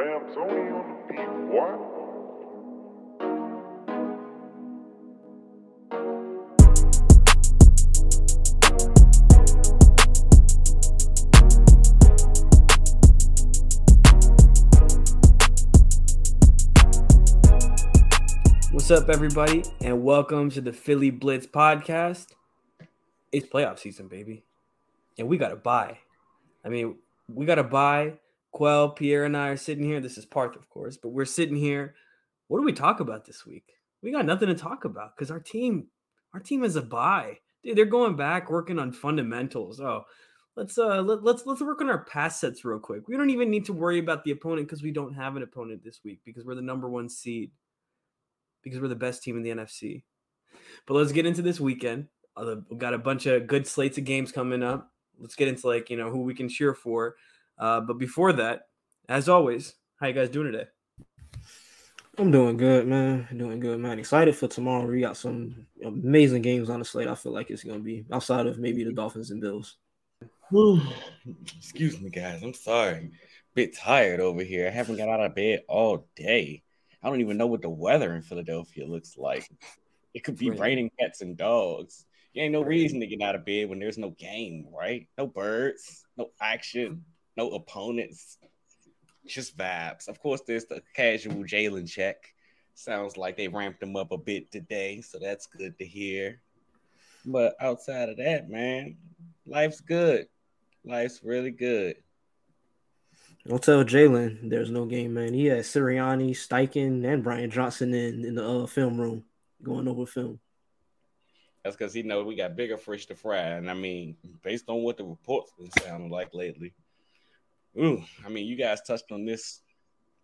Ramsoni on the beat, boy. What's up, everybody, and welcome to the Philly Blitz podcast. It's playoff season, baby, and we got to buy. I mean, we got to buy. Quell, Pierre, and I are sitting here. This is Parth, of course, but we're sitting here. What do we talk about this week? We got nothing to talk about because our team, our team is a buy. Dude, they're going back working on fundamentals. Oh, let's uh let, let's let's work on our pass sets real quick. We don't even need to worry about the opponent because we don't have an opponent this week because we're the number one seed because we're the best team in the NFC. But let's get into this weekend. We've got a bunch of good slates of games coming up. Let's get into like you know who we can cheer for. Uh, but before that, as always, how you guys doing today? I'm doing good, man. Doing good, man. Excited for tomorrow. We got some amazing games on the slate. I feel like it's gonna be outside of maybe the Dolphins and Bills. Excuse me, guys. I'm sorry. Bit tired over here. I haven't got out of bed all day. I don't even know what the weather in Philadelphia looks like. It could be Right. raining cats and dogs. You ain't no reason to get out of bed when there's no game, right? No birds, no action, no opponents, just vibes. Of course, there's the casual Jalen check. Sounds like they ramped him up a bit today, so that's good to hear. But outside of that, man, life's good. Life's really good. Don't tell Jalen there's no game, man. He had Sirianni, Steichen, and Brian Johnson in in the uh, film room going over film. That's because he know we got bigger fish to fry. And I mean, based on what the reports been sounding like lately. Ooh, I mean, you guys touched on this.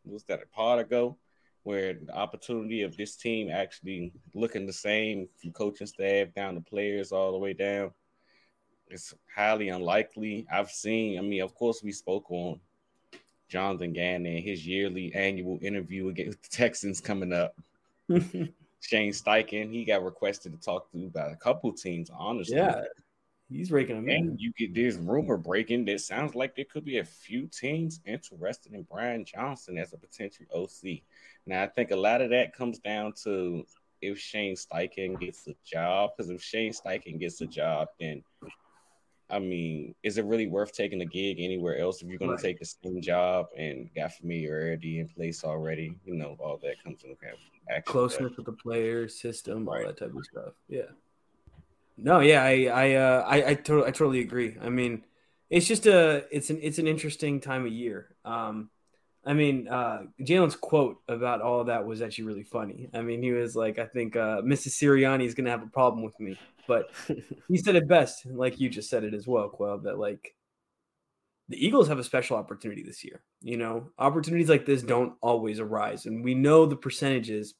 Was that a part ago? Where the opportunity of this team actually looking the same from coaching staff down to players all the way down. It's highly unlikely. I've seen, I mean, of course, we spoke on Jonathan Gannon and his yearly annual interview against the Texans coming up. Shane Steichen, he got requested to talk to by a couple teams, honestly. Yeah, he's raking them in. You get this rumor breaking that sounds like there could be a few teams interested in Brian Johnson as a potential OC. Now, I think a lot of that comes down to if Shane Steichen gets a job. Because if Shane Steichen gets a job, then I mean, is it really worth taking a gig anywhere else if you're going Right. to take the same job and got familiarity in place already? You know, all that comes into account. Closeness with the player system, all Right. that type of stuff. Yeah. No, yeah, I, I, uh, I, I, to- I totally agree. I mean, it's just a, it's an, it's an interesting time of year. Um, I mean, uh, Jalen's quote about all of that was actually really funny. I mean, he was like, I think uh, Mrs. Sirianni is going to have a problem with me, but he said it best, like you just said it as well, Quell, that like the Eagles have a special opportunity this year. You know, opportunities like this don't always arise, and we know the percentages.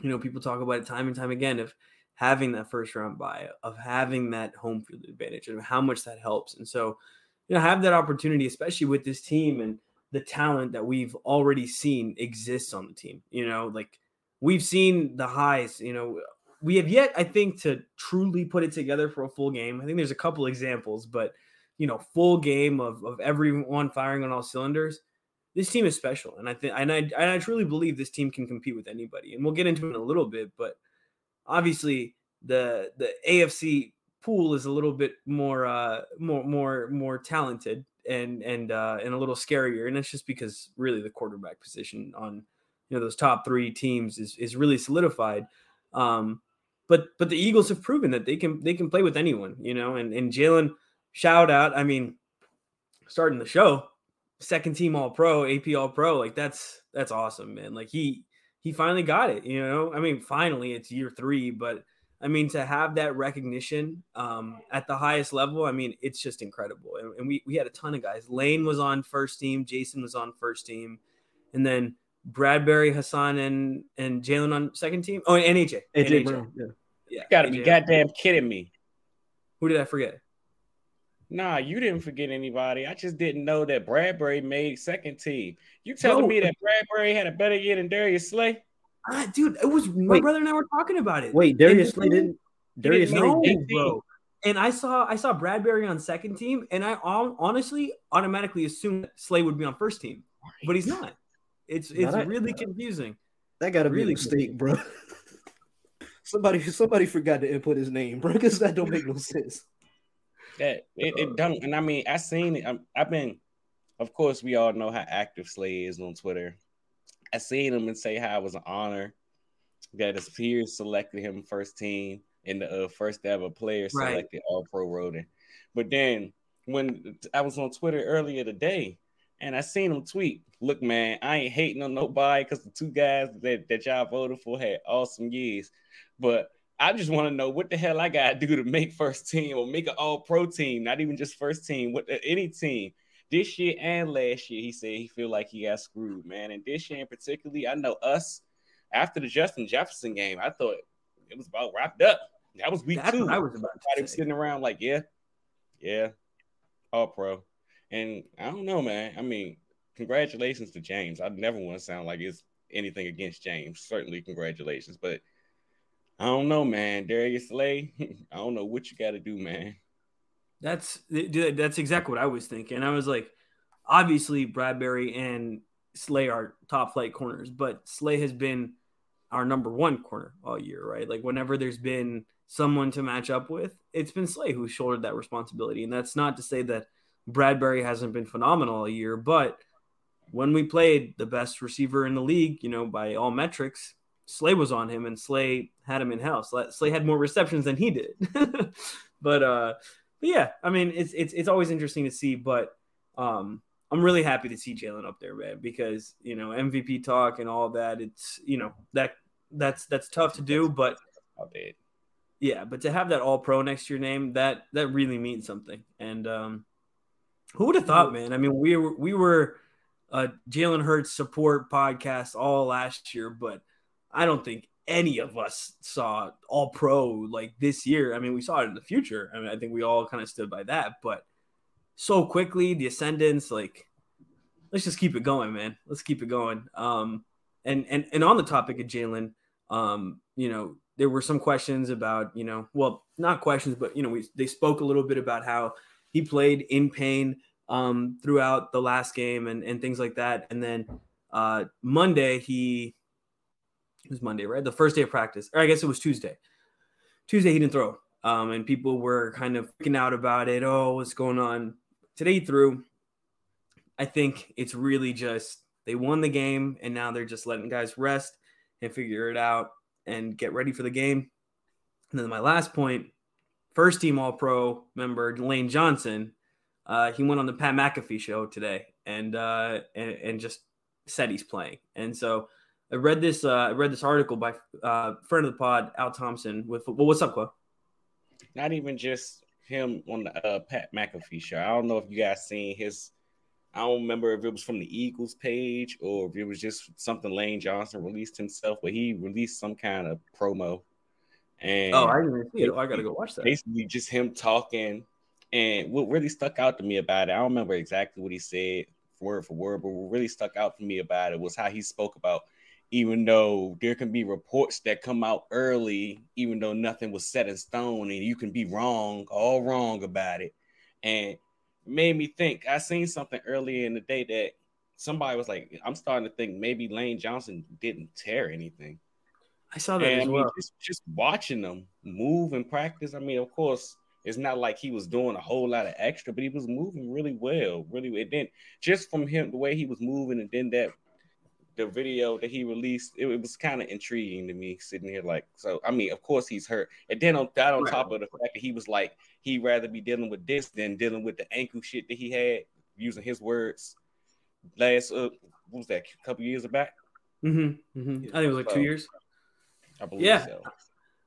You know, people talk about it time and time again of having that first round buy, of having that home field advantage, and how much that helps. And so, you know, have that opportunity, especially with this team and the talent that we've already seen exists on the team. You know, like we've seen the highs. You know, we have yet, I think, to truly put it together for a full game. I think there's a couple examples, but you know, full game of of everyone firing on all cylinders. This team is special, and I think, and I, and I truly believe this team can compete with anybody. And we'll get into it in a little bit, but obviously the the AFC pool is a little bit more uh more more more talented and and uh and a little scarier and it's just because really the quarterback position on you know those top 3 teams is is really solidified um but but the Eagles have proven that they can they can play with anyone you know and and Jalen shout out I mean starting the show second team all pro AP all pro like that's that's awesome man like he he finally got it you know I mean finally it's year 3 but I mean, to have that recognition um, at the highest level, I mean, it's just incredible. And, and we, we had a ton of guys. Lane was on first team, Jason was on first team, and then Bradberry, Hassan, and and Jalen on second team. Oh, and AJ. and AJ Brown, yeah. Yeah, You gotta be goddamn kidding me. Who did I forget? Nah, you didn't forget anybody. I just didn't know that Bradberry made second team. You telling No. me that Bradberry had a better year than Darius Slay? Ah, dude, it was my Wait. brother and I were talking about it. Wait, Darius Slay didn't. Darius Slay didn't. No, bro. And I saw I saw Bradberry on second team, and I hon- honestly automatically assumed that Slay would be on first team, but he's not. It's Now it's that- really confusing. That gotta be Really a mistake, bro. somebody somebody forgot to input his name, bro, because that don't make no sense. That it, it don't, and I mean, I seen it. I'm, I've been, of course, we all know how active Slay is on Twitter. I seen him and say how it was an honor that his peers selected him first team in the uh, first ever player Right. selected All Pro Roden. But then when I was on Twitter earlier today, and I seen him tweet, "Look, man, I ain't hating on nobody because the two guys that that y'all voted for had awesome years, but." I just want to know what the hell I gotta do to make first team or make an all pro team, not even just first team, what any team. This year and last year, he said he feel like he got screwed, man. And this year in particularly, I know us after the Justin Jefferson game, I thought it was about wrapped up. That was week That's two. I was about Everybody to was sitting around like, yeah, yeah, all pro. And I don't know, man. I mean, congratulations to James. I never want to sound like it's anything against James. Certainly, congratulations. But I don't know, man. Darius Slay, I don't know what you got to do, man. That's dude, that's exactly what I was thinking. I was like, obviously Bradberry and Slay are top flight corners, but Slay has been our number one corner all year, right? Like whenever there's been someone to match up with, it's been Slay who shouldered that responsibility. And that's not to say that Bradberry hasn't been phenomenal all year, but when we played the best receiver in the league, you know, by all metrics, Slay was on him and Slay had him in house. Slay had more receptions than he did. but uh but yeah, I mean it's it's it's always interesting to see, but um I'm really happy to see Jalen up there, man, because you know, MVP talk and all that, it's you know, that that's that's tough to do, but yeah, but to have that all pro next to your name, that that really means something. And um who would have thought, man? I mean, we were we were a Jalen Hurts support podcast all last year, but I don't think any of us saw all pro like this year. I mean, we saw it in the future. I mean, I think we all kind of stood by that, but so quickly, the ascendance, like let's just keep it going, man. Let's keep it going. Um and and and on the topic of Jalen, um, you know, there were some questions about, you know, well, not questions, but you know, we they spoke a little bit about how he played in pain um throughout the last game and and things like that. And then uh Monday he was Monday, right? The first day of practice, or I guess it was Tuesday. Tuesday he didn't throw. Um, and people were kind of freaking out about it. Oh, what's going on? Today he threw. I think it's really just they won the game and now they're just letting guys rest and figure it out and get ready for the game. And then my last point, first team All Pro member Lane Johnson, uh, he went on the Pat McAfee show today and uh, and, and just said he's playing. And so I read this uh, I read this article by uh, friend of the pod Al Thompson with well, what's up, Quo? Not even just him on the uh, Pat McAfee show. I don't know if you guys seen his. I don't remember if it was from the Eagles page or if it was just something Lane Johnson released himself, but he released some kind of promo. And Oh, I didn't see it. Oh, I gotta go watch that. basically just him talking. And what really stuck out to me about it, I don't remember exactly what he said word for word, but what really stuck out for me about it was how he spoke about even though there can be reports that come out early, even though nothing was set in stone, and you can be wrong, all wrong about it. And made me think. I seen something earlier in the day that somebody was like, I'm starting to think maybe Lane Johnson didn't tear anything. I saw that And I as mean, well. just, just watching them move and practice. I mean, of course, it's not like he was doing a whole lot of extra, but he was moving really well, really. And then just from him, the way he was moving, and then that the video that he released, it, it was kind of intriguing to me sitting here. Like, so I mean, of course he's hurt, and then on that, on Right. top of the fact that he was like, he'd rather be dealing with this than dealing with the ankle shit that he had, using his words. Last, uh, what was that? A couple years back, Mm-hmm, mm-hmm. I think it was like two years. I believe Yeah. so.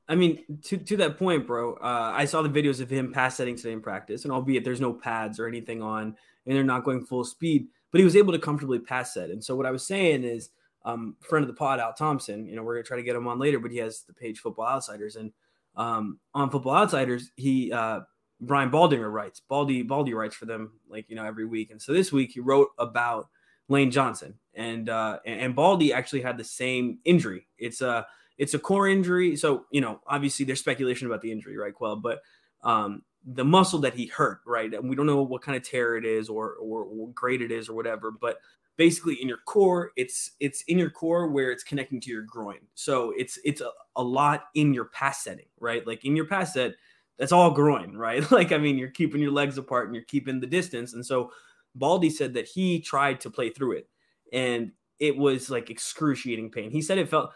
I mean, to, to that point, bro, uh, I saw the videos of him pass setting today in practice, and albeit there's no pads or anything on, and they're not going full speed, but he was able to comfortably pass that. And so what I was saying is, um, friend of the pod, Al Thompson, you know, we're gonna try to get him on later, but he has the page Football Outsiders, and um, on Football Outsiders, he uh, Brian Baldinger writes, Baldy Baldy writes for them like you know every week, and so this week he wrote about Lane Johnson, and uh, and, Baldy actually had the same injury. It's a it's a core injury, so you know obviously there's speculation about the injury, right, Quell? But um, the muscle that he hurt, right? And we don't know what kind of tear it is or or what grade it is or whatever, but basically in your core, it's it's in your core where it's connecting to your groin. So it's it's a, a lot in your pass setting, right? Like in your pass set, that's all groin, right? Like I mean, you're keeping your legs apart and you're keeping the distance. And so Baldy said that he tried to play through it and it was like excruciating pain. He said it felt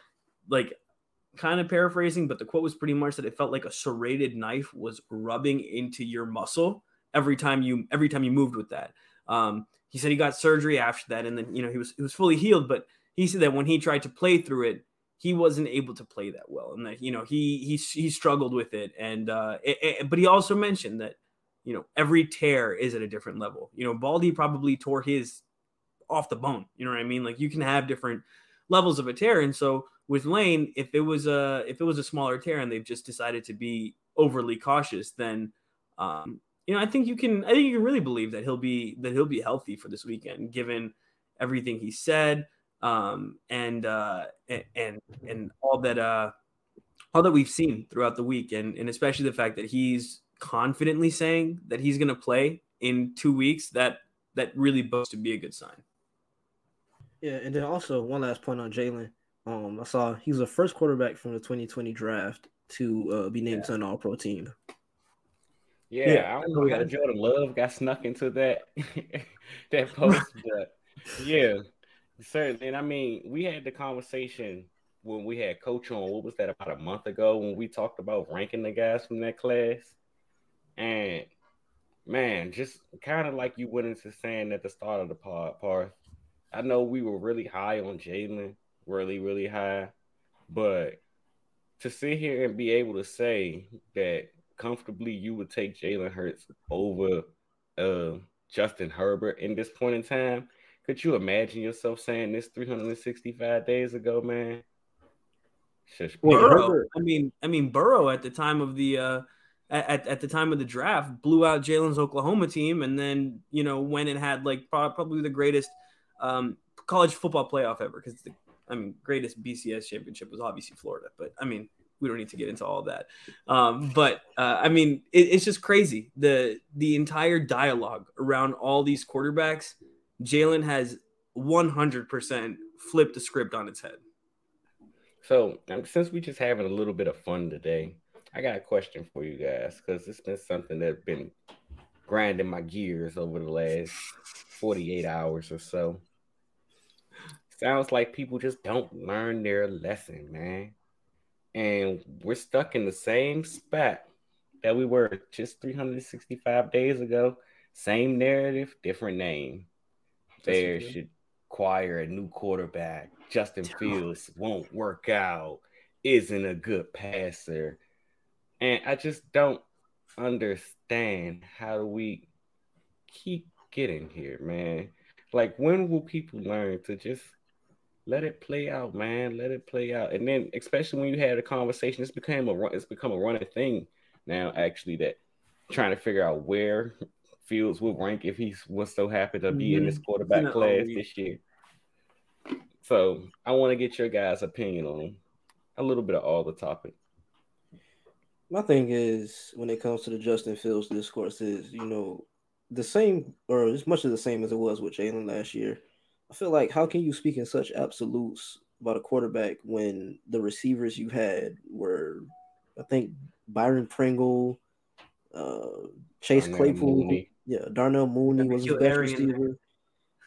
like kind of paraphrasing, but the quote was pretty much that it felt like a serrated knife was rubbing into your muscle every time you every time you moved with that. Um, he said he got surgery after that, and then you know he was he was fully healed. But he said that when he tried to play through it, he wasn't able to play that well, and that you know he he he struggled with it. And uh, it, it, but he also mentioned that you know every tear is at a different level. You know, Baldy probably tore his off the bone. You know what I mean? Like you can have different levels of a tear, and so with Lane, if it was a if it was a smaller tear and they've just decided to be overly cautious, then um, you know I think you can I think you can really believe that he'll be that he'll be healthy for this weekend, given everything he said um, and uh, and and all that uh, all that we've seen throughout the week, and and especially the fact that he's confidently saying that he's going to play in two weeks. That that really bodes to be a good sign. Yeah, and then also one last point on Jalen. Um, I saw he was the first quarterback from the 2020 draft to uh, be named yeah. to an All Pro team. Yeah, yeah, I don't know how Jordan Love got snuck into that that post, but yeah, certainly. And I mean, we had the conversation when we had Coach on. What was that about a month ago when we talked about ranking the guys from that class? And man, just kind of like you went into saying at the start of the part, Parth. I know we were really high on Jalen really, really high. But to sit here and be able to say that comfortably you would take Jalen Hurts over uh, Justin Herbert in this point in time, could you imagine yourself saying this 365 days ago, man? Burrow, I mean, I mean Burrow at the time of the uh, at, at the time of the draft blew out Jalen's Oklahoma team, and then you know went and had like probably the greatest um, college football playoff ever because the I mean, greatest BCS championship was obviously Florida, but I mean, we don't need to get into all that. Um, but uh, I mean, it, it's just crazy the the entire dialogue around all these quarterbacks. Jalen has 100% flipped the script on its head. So um, since we're just having a little bit of fun today, I got a question for you guys because it's been something that's been grinding my gears over the last 48 hours or so. Sounds like people just don't learn their lesson, man. And we're stuck in the same spot that we were just 365 days ago. Same narrative, different name. Bears should acquire a new quarterback. Justin Fields won't work out, isn't a good passer. And I just don't understand how do we keep getting here, man. Like, when will people learn to just let it play out, man. Let it play out. And then, especially when you had a conversation, it's became a run. It's become a running thing now. Actually, that trying to figure out where Fields will rank if he was so happy to be mm-hmm. in this mm-hmm. quarterback class this year. So I want to get your guys' opinion on a little bit of all the topic. My thing is when it comes to the Justin Fields discourse is, you know, the same or as much of the same as it was with Jalen last year. I feel like how can you speak in such absolutes about a quarterback when the receivers you had were, I think Byron Pringle, uh, Chase Darnell Claypool, Mooney. yeah, Darnell Mooney was his best receiver.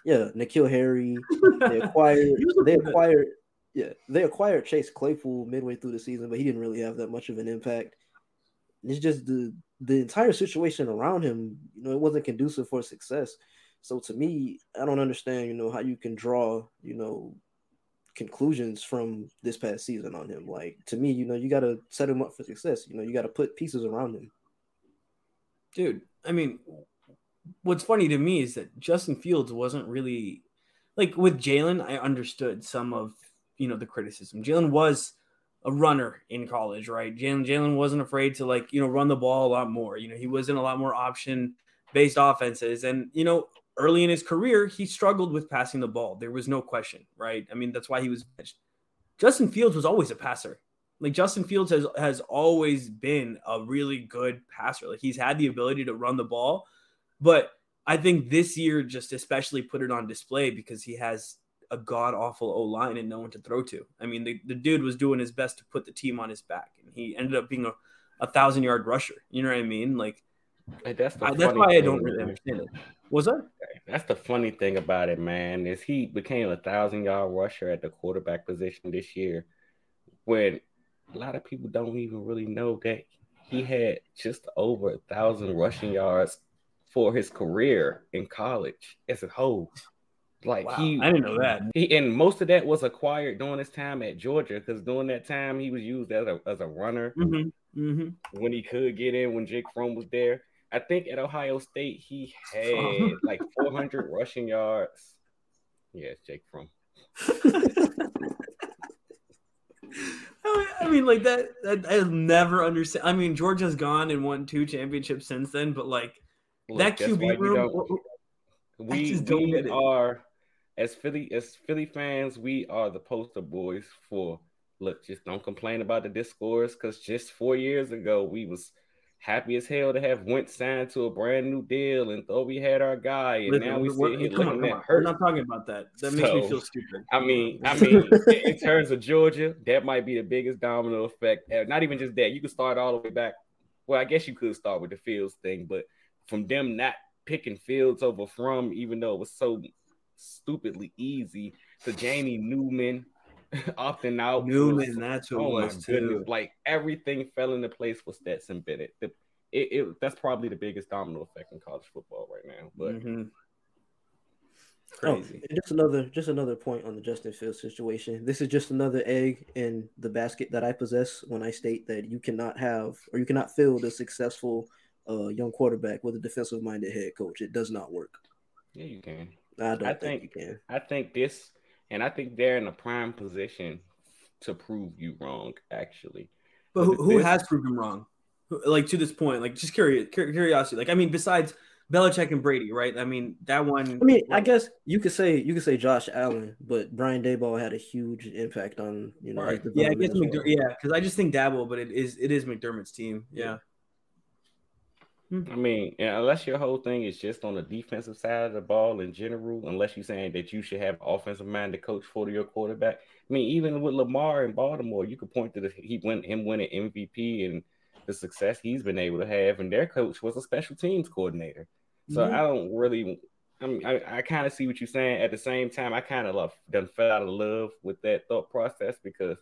Yeah, N'Keal Harry. They acquired. they acquired. Yeah, they acquired Chase Claypool midway through the season, but he didn't really have that much of an impact. It's just the the entire situation around him. You know, it wasn't conducive for success. So to me, I don't understand, you know, how you can draw, you know, conclusions from this past season on him. Like to me, you know, you got to set him up for success. You know, you got to put pieces around him. Dude, I mean, what's funny to me is that Justin Fields wasn't really like with Jalen. I understood some of you know the criticism. Jalen was a runner in college, right? Jalen Jalen wasn't afraid to like you know run the ball a lot more. You know, he was in a lot more option based offenses, and you know early in his career, he struggled with passing the ball. There was no question, right? I mean, that's why he was benched. Justin Fields was always a passer. Like Justin Fields has has always been a really good passer. Like he's had the ability to run the ball, but I think this year just especially put it on display because he has a god awful O line and no one to throw to. I mean, the, the dude was doing his best to put the team on his back, and he ended up being a, a thousand yard rusher. You know what I mean? Like that's that's why I don't really understand it. Was that? That's the funny thing about it, man, is he became a thousand yard rusher at the quarterback position this year when a lot of people don't even really know that he had just over a thousand rushing yards for his career in college as a whole. Like Wow, he I didn't know that. he and most of that was acquired during his time at Georgia because during that time he was used as a as a runner Mm-hmm. Mm-hmm. when he could get in when Jake Fromm was there. I think at Ohio State he had like 400 rushing yards. Yes, Jake Fromm. I mean, like that, that. I'll never understand. I mean, Georgia's gone and won two championships since then, but like Look, that QB room. we, we are as Philly as Philly fans, we are the poster boys for look, just don't complain about the discourse because just four years ago we was happy as hell to have went signed to a brand new deal and thought we had our guy, and Listen, now we sit here come on, looking come at on. We're hurt. not talking about that. That makes me feel stupid. I mean, I mean, in terms of Georgia, that might be the biggest domino effect. Not even just that. You could start all the way back. Well, I guess you could start with the Fields thing, but from them not picking Fields over Fromm, even though it was so stupidly easy, to Jamie Newman opting out. Newman, that's who Oh my was goodness! Like everything fell into place for Stetson Bennett. The, it, it that's probably the biggest domino effect in college football right now. But Mhm. Oh, Crazy. and just another just another point on the Justin Fields situation. This is just another egg in the basket that I possess when I state that you cannot have or you cannot field a successful uh, young quarterback with a defensive minded head coach. It does not work. yeah, you can. I don't I think, think- you can. I think this, and I think they're in a prime position to prove you wrong. Actually, But who, who has proved him wrong? Like to this point, like just curious, curiosity. Like I mean, besides Belichick and Brady, right? I mean, that one. I mean, I guess you could say you could say Josh Allen, but Brian Daboll had a huge impact on you know. Right. Yeah, I guess as well. McDer- yeah, because I just think Daboll, but it is it is McDermott's team. Yeah. I mean, unless your whole thing is just on the defensive side of the ball in general, unless you're saying that you should have offensive mind to coach for your quarterback. I mean, even with Lamar in Baltimore, you could point to the he went him winning MVP and the success he's been able to have, and their coach was a special teams coordinator. So Mhm. I don't really. I mean, I, I kind of see what you're saying. At the same time, I kind of love done fell out of love with that thought process because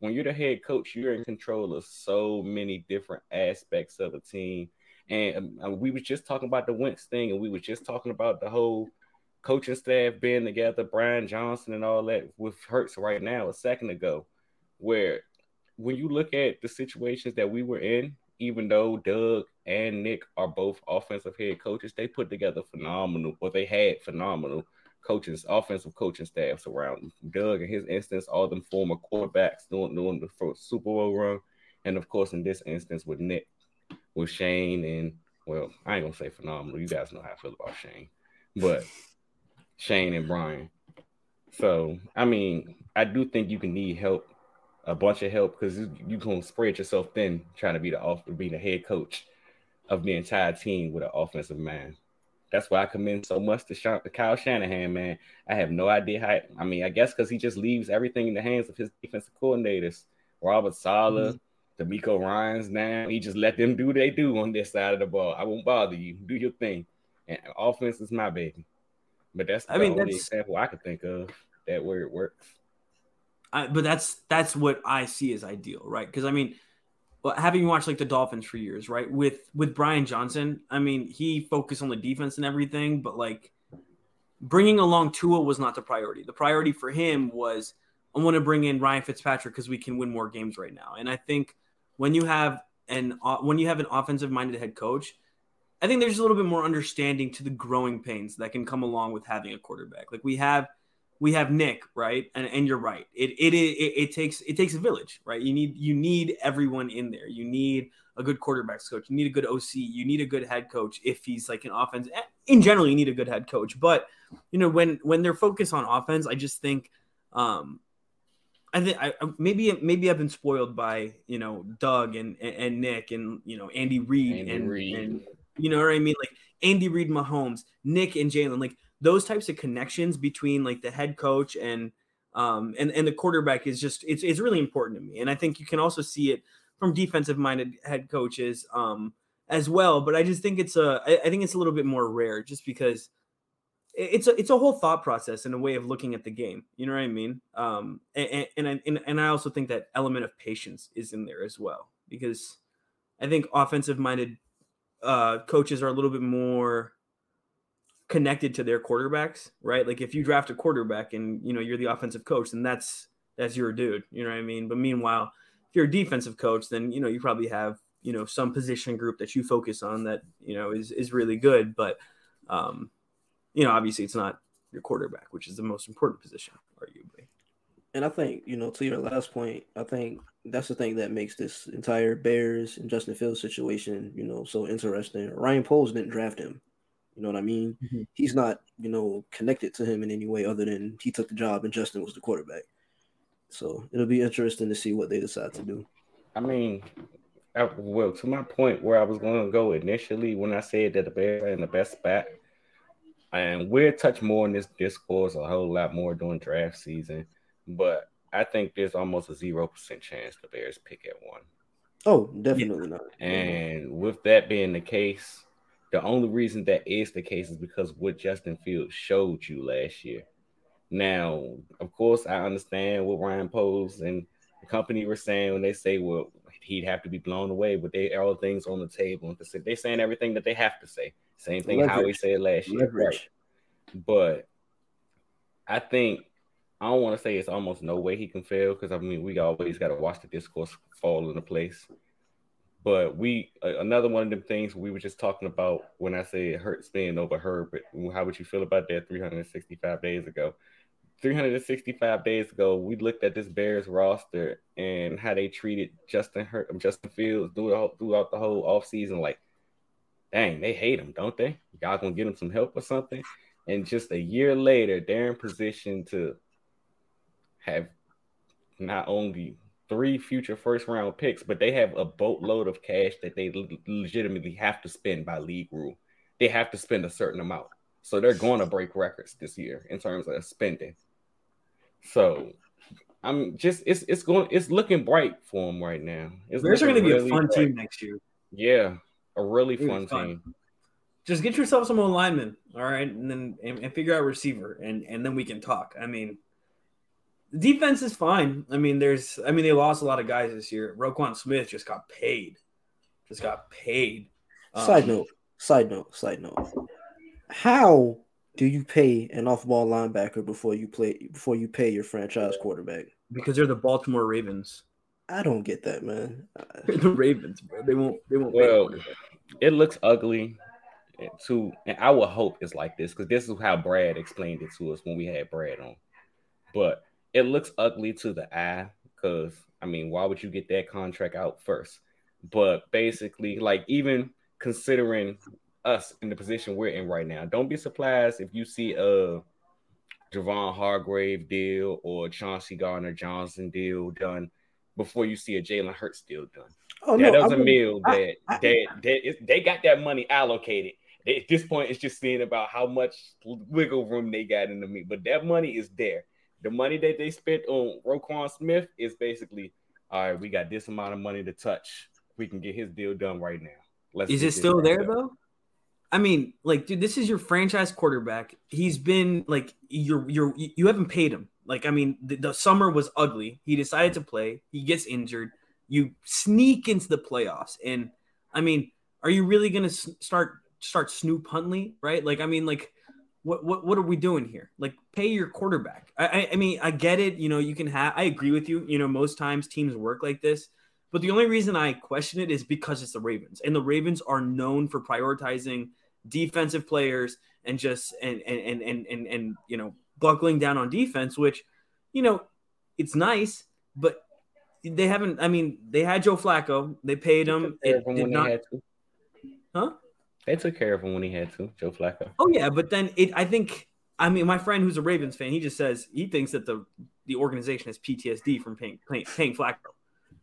when you're the head coach, you're in control of so many different aspects of a team. And um, we was just talking about the Wentz thing, and we was just talking about the whole coaching staff being together, Brian Johnson and all that with Hurts right now a second ago. Where when you look at the situations that we were in, even though Doug and Nick are both offensive head coaches, they put together phenomenal, or they had phenomenal coaches, offensive coaching staffs around. Doug, in his instance, all them former quarterbacks doing doing the first Super Bowl run, and of course, in this instance with Nick, with Shane, and well, I ain't gonna say phenomenal. You guys know how I feel about Shane, but Shane and Brian. So, I mean, I do think you can need help, a bunch of help, because you, you gonna spread yourself thin trying to be the off, be the head coach of the entire team with an offensive man. That's why I commend so much to, Sha- to Kyle Shanahan, man. I have no idea how. I mean, I guess because he just leaves everything in the hands of his defensive coordinators, Robert Saleh, DeMeco Ryans now. He just let them do what they do on this side of the ball. I won't bother you. Do your thing. And offense is my baby. But that's the I mean, only that's- example I could think of that where it works. I, but that's that's what I see as ideal, right? Because I mean, well, having watched like the Dolphins for years, right? With with Brian Johnson, I mean, he focused on the defense and everything, but like bringing along Tua was not the priority. The priority for him was I want to bring in Ryan Fitzpatrick because we can win more games right now. And I think when you have an when you have an offensive minded head coach, I think there's a little bit more understanding to the growing pains that can come along with having a quarterback. Like we have we have Nick, right? And and you're right. It it, it it takes it takes a village, right? You need you need everyone in there. You need a good quarterbacks coach. You need a good OC. You need a good head coach if he's like an offense. eh, In general, you need a good head coach. But you know when when they're focused on offense, I just think um I think I maybe maybe I've been spoiled by you know Doug and and, and Nick and you know Andy Reid Andy and, and you know what I mean? Like Andy Reid, Mahomes, Nick and Jalen like those types of connections between like the head coach and um and and the quarterback is just it's it's really important to me. And I think you can also see it from defensive minded head coaches um as well. But I just think it's a I, I think it's a little bit more rare just because it's a it's a whole thought process and a way of looking at the game. You know what I mean? Um, and and and, and I also think that element of patience is in there as well because I think offensive minded uh, coaches are a little bit more connected to their quarterbacks, right? Like if you draft a quarterback and you know you're the offensive coach, then that's that's your dude. You know what I mean? But meanwhile, if you're a defensive coach, then you know you probably have you know some position group that you focus on that you know is is really good, but um, you know, obviously it's not your quarterback, which is the most important position, arguably. And I think, you know, to your last point, I think that's the thing that makes this entire Bears and Justin Fields situation, you know, so interesting. Ryan Poles didn't draft him. You know what I mean? Mhm. He's not, you know, connected to him in any way other than he took the job and Justin was the quarterback. So it'll be interesting to see what they decide to do. I mean, I, well, to my point where I was going to go initially when I said that the Bears are in the best spot, and we'll touch more on this discourse a whole lot more during draft season, but I think there's almost a zero percent chance the Bears pick at one. Oh, definitely not. And with that being the case, the only reason that is the case is because what Justin Fields showed you last year. Now, of course, I understand what Ryan Poles and the company were saying when they say, well, he'd have to be blown away, but they all things on the table. They're saying everything that they have to say. Same thing Howie Leverage. said last year. Leverage. Right. But I think I don't want to say it's almost no way he can fail because I mean we always got to watch the discourse fall into place. But we another one of them things we were just talking about when I say it hurts being over Herbert. How would you feel about that 365 days ago? 365 days ago, we looked at this Bears roster and how they treated Justin Hurt, Justin Fields throughout throughout the whole offseason. Like, dang, they hate him, don't they? Y'all gonna get him some help or something? And just a year later, they're in position to have not only three future first round picks, but they have a boatload of cash that they legitimately have to spend by league rule. They have to spend a certain amount. So they're going to break records this year in terms of spending. So I'm just it's it's going it's looking bright for them right now. It's Bears are going to be a fun bright. team next year. Yeah, a really Really fun, fun. team. Just get yourself some linemen, all right, and then and, and figure out receiver, and and then we can talk. I mean, defense is fine. I mean, there's I mean they lost a lot of guys this year. Roquan Smith just got paid, just got paid. Um, Side note, side note, side note. How do you pay an off-ball linebacker before you play before you pay your franchise quarterback? because they're the Baltimore Ravens. I don't get that, man. Uh, the Ravens, bro. They won't. They won't. Well, it looks ugly to and I would hope it's like this because this is how Brad explained it to us when we had Brad on. But it looks ugly to the eye because I mean, why would you get that contract out first? But basically, like even considering us in the position we're in right now, don't be surprised if you see a Javon Hargrave deal or Chauncey Gardner Johnson deal done before you see a Jalen Hurts deal done oh that no, I doesn't wouldn't- mean I- that I- that, that is, they got that money allocated. They, at this point, it's just seeing about how much wiggle room they got in the meat. But that money is there. The money that they spent on Roquan Smith is basically, all right, we got this amount of money to touch. We can get his deal done right now. Let's Is it still there up. though? I mean, like, dude, this is your franchise quarterback. He's been like, you're you're you haven't paid him. Like, I mean, the, the summer was ugly. He decided to play. He gets injured. You sneak into the playoffs, and I mean, are you really gonna start start Snoop Huntley? Right? Like, I mean, like, what what what are we doing here? Like, pay your quarterback. I I, I mean, I get it. You know, you can have. I agree with you. You know, most times teams work like this. But the only reason I question it is because it's the Ravens, and the Ravens are known for prioritizing defensive players and just and and and and and, and you know buckling down on defense, which you know it's nice, but they haven't. I mean, they had Joe Flacco, they paid They him. care It him did not. they had to. Huh? They took care of him when he had to. Joe Flacco. Oh yeah, but then it. I think. I mean, my friend who's a Ravens fan, he just says he thinks that the the organization has PTSD from paying paying, paying Flacco,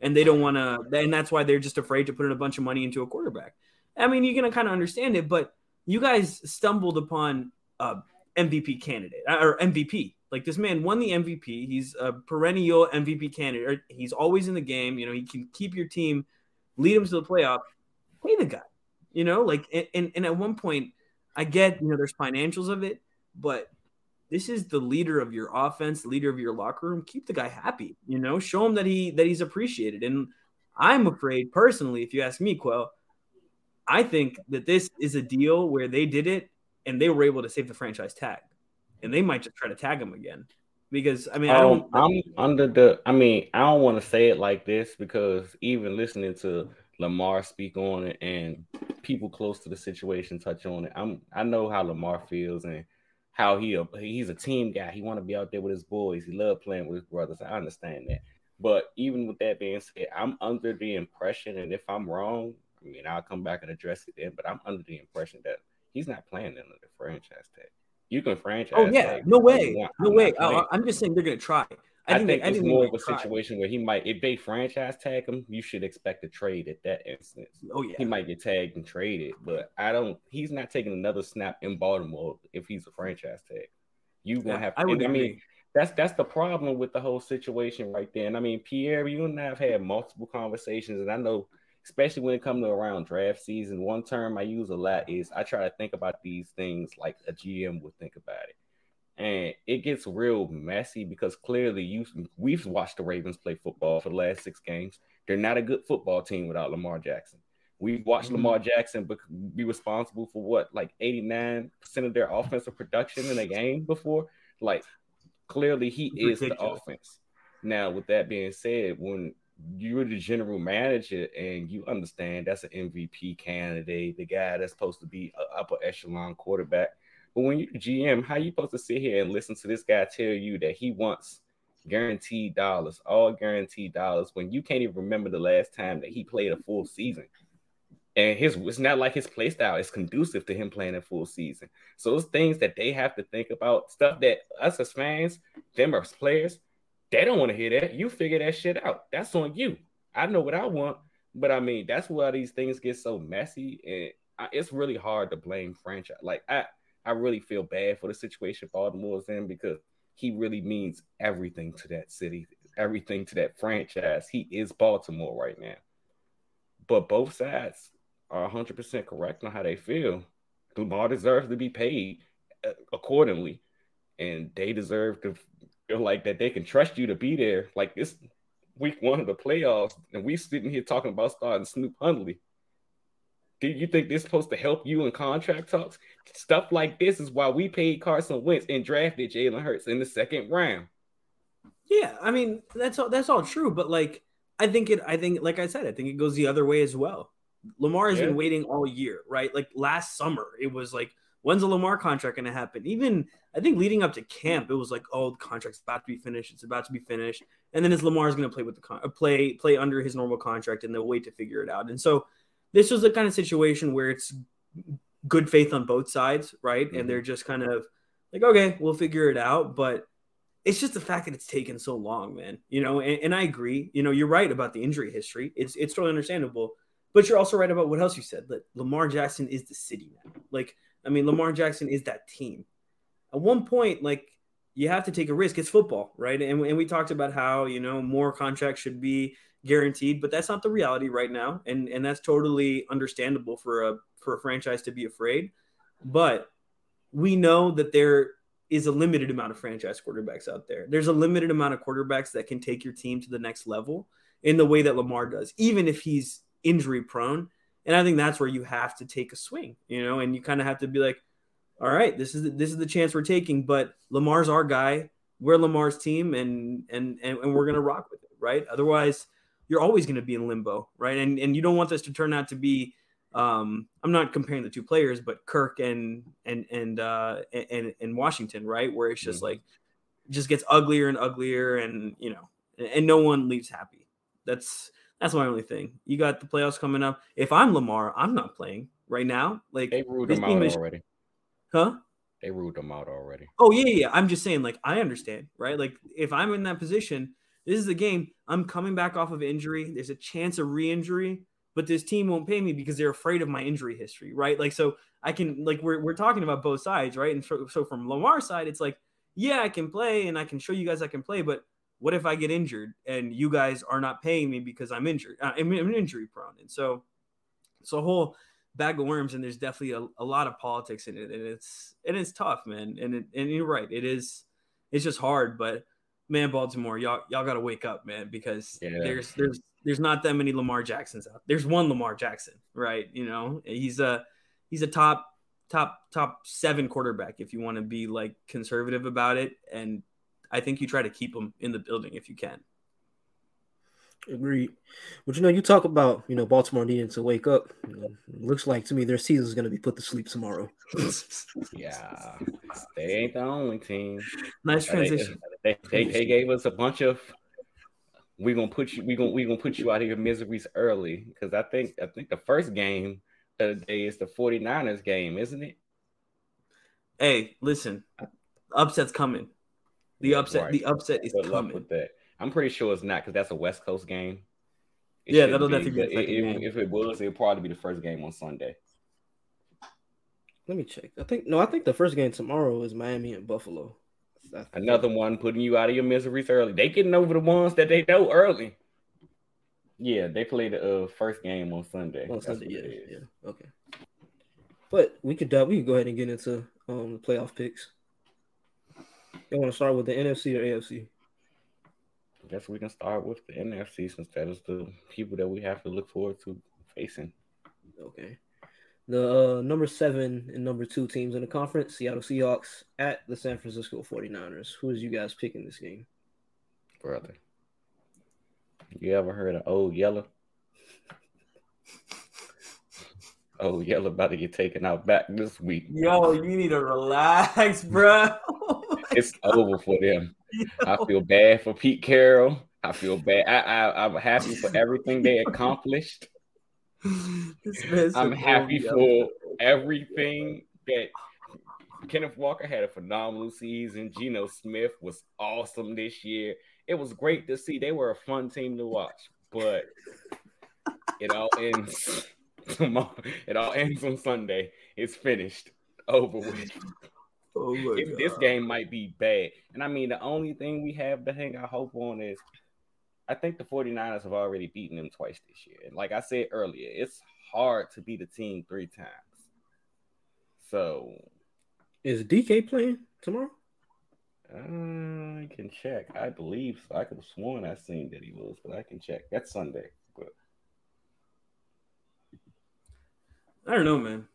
and they don't want to, and that's why they're just afraid to put in a bunch of money into a quarterback. I mean, you're gonna kind of understand it, but you guys stumbled upon a MVP candidate uh, or MVP. Like this man won the MVP. He's a perennial MVP candidate. He's always in the game. You know, he can keep your team, lead them to the playoff. Pay the guy. You know, like and and at one point, I get you know there's financials of it, but this is the leader of your offense, leader of your locker room. Keep the guy happy. You know, show him that he that he's appreciated. And I'm afraid personally, if you ask me, Quell, I think that this is a deal where they did it and they were able to save the franchise tag, and they might just try to tag him again because I mean I Um, don't. I'm under the. I mean, I don't want to say it like this because even listening to Lamar speak on it and people close to the situation touch on it, I'm. I know how Lamar feels and how he a, he's a team guy. He want to be out there with his boys. He love playing with his brothers. I understand that. But even with that being said, I'm under the impression, and if I'm wrong, I mean I'll come back and address it then. But I'm under the impression that he's not playing under the franchise tag. You can franchise. Oh yeah, no way, want. no I'm way. I, I'm just saying they're gonna try. I, I think, think, I it's more of a try. situation where he might, if they franchise tag him, you should expect a trade at that instance. Oh yeah, He might get tagged and traded, but I don't. He's not taking another snap in Baltimore if he's a franchise tag. You gonna Yeah, have. I would I mean, agree. that's that's the problem with the whole situation right there. And I mean, Pierre, you and I have had multiple conversations, and I know, especially when it comes to around draft season, one term I use a lot is I try to think about these things like a GM would think about it. And it gets real messy because clearly you we've watched the Ravens play football for the last six games. They're not a good football team without Lamar Jackson. We've watched Mhm. Lamar Jackson be, be responsible for what, like 89% of their offensive production in a game before. Like, clearly, he is the offense. Now, with that being said, when you're the general manager and you understand that's an MVP candidate, the guy that's supposed to be an upper echelon quarterback. But when you're the GM, how are you supposed to sit here and listen to this guy tell you that he wants guaranteed dollars, all guaranteed dollars, when you can't even remember the last time that he played a full season? And his it's not like his play style is conducive to him playing a full season. So those things that they have to think about, stuff that us as fans, them as players, they don't want to hear that. You figure that shit out. That's on you. I know what I want, but I mean that's why these things get so messy, and I, it's really hard to blame franchise. Like I, I really feel bad for the situation Baltimore's in because he really means everything to that city, everything to that franchise. He is Baltimore right now. But both sides are 100% correct on how they feel. Lamar deserves to be paid uh, accordingly, and they deserve to like that they can trust you to be there. Like this week one of the playoffs, and we sitting here talking about starting Snoop Huntley. Do you think this is supposed to help you in contract talks? Stuff like this is why we paid Carson Wentz and drafted Jalen Hurts in the second round. Yeah, I mean that's all that's all true, but like I think it I think like I said, I think it goes the other way as well. Lamar has Yeah. been waiting all year, right? Like last summer, it was like, when's the Lamar contract gonna happen? Even I think leading up to camp, it was like, oh, the contract's about to be finished, it's about to be finished, and then is Lamar's gonna play with the con- uh, play play under his normal contract, and they'll wait to figure it out. And so this was the kind of situation where it's good faith on both sides, right? Mhm. And they're just kind of like, okay, we'll figure it out, but it's just the fact that it's taken so long, man. You know, and, and I agree. You know, you're right about the injury history. It's it's totally understandable. But you're also right about what else you said. That Lamar Jackson is the city now. Like, I mean, Lamar Jackson is that team. At one point, like you have to take a risk. It's football, right? And, and we talked about how you know more contracts should be guaranteed, but that's not the reality right now, and and that's totally understandable for a for a franchise to be afraid. But we know that there is a limited amount of franchise quarterbacks out there. There's a limited amount of quarterbacks that can take your team to the next level in the way that Lamar does, even if he's injury prone. And I think that's where you have to take a swing, you know, and you kind of have to be like, all right, this is the, this is the chance we're taking, but Lamar's our guy. We're Lamar's team, and and and, and we're gonna rock with it, right? Otherwise, you're always gonna be in limbo, right? And and you don't want this to turn out to be um, I'm not comparing the two players, but Kirk and and and uh, and and Washington, right? Where it's just Mhm. like just gets uglier and uglier, and you know, and, and no one leaves happy. That's that's my only thing. You got the playoffs coming up. If I'm Lamar, I'm not playing right now. Like They ruled him out is- already. huh? They ruled them out already. Oh yeah, yeah. I'm just saying, like, I understand, right? Like, if I'm in that position, this is the game. I'm coming back off of injury. There's a chance of re-injury, but this team won't pay me because they're afraid of my injury history, right? Like, so I can, like, we're we're talking about both sides, right? And so, so from Lamar's side, it's like, yeah, I can play and I can show you guys I can play, but what if I get injured and you guys are not paying me because I'm injured? Uh, I'm, I'm injury prone, and so it's a whole bag of worms, and there's definitely a, a lot of politics in it, and it's and it's tough, man. And it, and you're right, it is. It's just hard, but man, Baltimore, y'all y'all got to wake up, man, because Yeah. there's there's there's not that many Lamar Jacksons out. There's one Lamar Jackson, right? You know, he's a he's a top top top seven quarterback if you want to be like conservative about it, and I think you try to keep them in the building if you can. Agreed. But you know, you talk about you know Baltimore needing to wake up. You know, looks like to me their season is going to be put to sleep tomorrow. Yeah, they ain't the only team. Nice They, transition. they, they, they gave us a bunch of. We gonna put you. We gonna we gonna put you out of your miseries early because I think I think the first game of the day is the 49ers game, isn't it? Hey, listen, upset's coming. The upset, right. the upset is Good coming. with that. I'm pretty sure it's not because that's a West Coast game. It Yeah, that'll definitely be the it- game. If it was, it'd probably be the first game on Sunday. Let me check. I think no, I think the first game tomorrow is Miami and Buffalo. Another one putting you out of your miseries early. They getting over the ones that they know early. Yeah, they play the uh, first game on Sunday. on Sunday. Yeah, yeah, okay. But we could uh, we could go ahead and get into um the playoff picks. You want to start with the NFC or AFC? I guess we can start with the NFC since that is the people that we have to look forward to facing. Okay. The uh, number seven and number two teams in the conference, Seattle Seahawks at the San Francisco 49ers. Who is you guys picking this game? brother. You ever heard of Old Yeller? Old Yeller about to get taken out back this week. Yo, you need to relax, bro. It's over for them. I feel bad for Pete Carroll. I feel bad. I, I I'm happy for everything they accomplished. I'm happy for everything that Kenneth Walker had a phenomenal season. Geno Smith was awesome this year. It was great to see. They were a fun team to watch, but it all ends tomorrow. It all ends on Sunday. It's finished. Over with. Oh my It- this game might be bad. And I mean, the only thing we have to hang our hope on is I think the 49ers have already beaten them twice this year. And like I said earlier, it's hard to beat a team three times. So Is DK playing tomorrow? uh, I can check. I believe so. I could have sworn I seen that he was, but I can check. That's Sunday. But I don't know, man.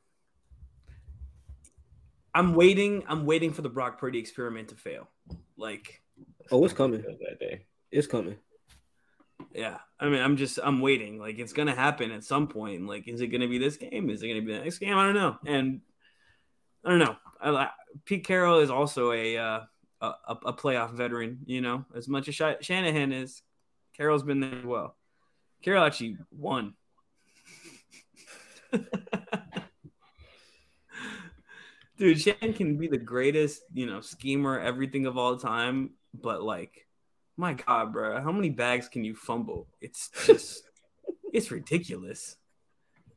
I'm waiting. I'm waiting for the Brock Purdy experiment to fail. Like, Oh, it's coming. that day. It's coming. yeah. I mean, I'm just I'm waiting. Like, it's gonna happen at some point. Like, is it gonna be this game? Is it gonna be the next game? I don't know. And I don't know. I, li- Pete Carroll is also a uh, a, a a playoff veteran. You know, as much as Sha- Shanahan is, Carroll's been there as well. Carroll actually won. Dude, Shanahan can be the greatest, you know, schemer, everything of all time, but like, my God, bro, how many bags can you fumble? It's just, it's ridiculous.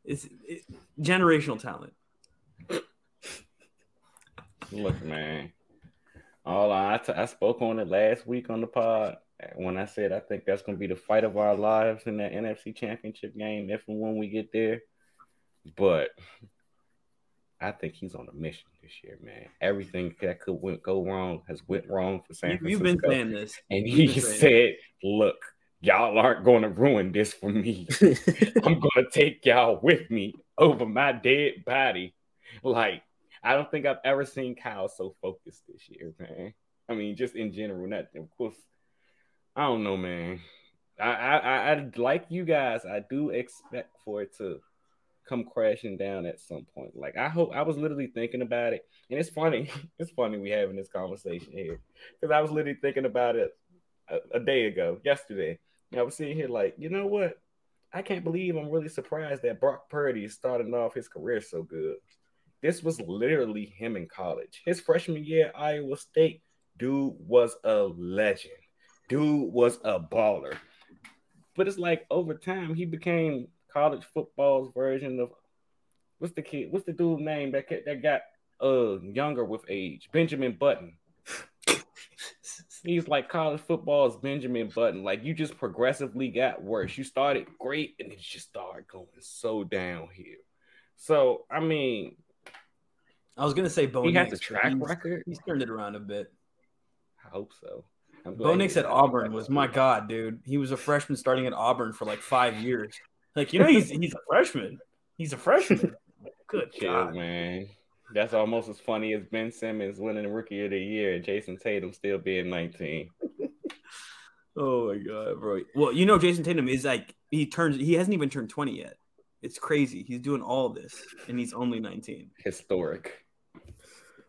It's it, generational talent. Look, man. All I, I, t- I spoke on it last week on the pod when I said I think that's going to be the fight of our lives in that NFC Championship game if and when we get there. But I think he's on a mission this year, man. Everything that could went, go wrong has went wrong for San Francisco. you've been saying this. and he said, "Look, y'all aren't going to ruin this for me." I'm gonna take y'all with me over my dead body. Like, I don't think I've ever seen Kyle so focused this year, man. I mean, just in general, not of course. I don't know, man. I I, I, I like you guys. I do expect for it to come crashing down at some point. Like, I hope. I was literally thinking about it, and it's funny. It's funny we having this conversation here because I was literally thinking about it a, a day ago, yesterday. And I was sitting here like, you know what? I can't believe I'm really surprised that Brock Purdy is starting off his career so good. this was literally him in college. His freshman year at Iowa State, dude was a legend. Dude was a baller. But it's like over time he became college football's version of what's the kid? What's the dude name that that got uh younger with age? Benjamin Button. He's like college football's Benjamin Button. Like you just progressively got worse. You started great and it just started going so downhill. So I mean, I was gonna say Bo. he has Nix, a but track he's- record. He's turned it around a bit. I hope so. Bo Nix at Auburn was my god, dude. He was a freshman starting at Auburn for like five years. Like you know, he's he's a freshman. He's a freshman. Good Chill, God. man. That's almost as funny as Ben Simmons winning the Rookie of the Year and Jayson Tatum still being 19. Oh my god, bro. Well, you know, Jayson Tatum is like he turns. He hasn't even turned twenty yet. It's crazy. He's doing all this, and he's only nineteen. Historic.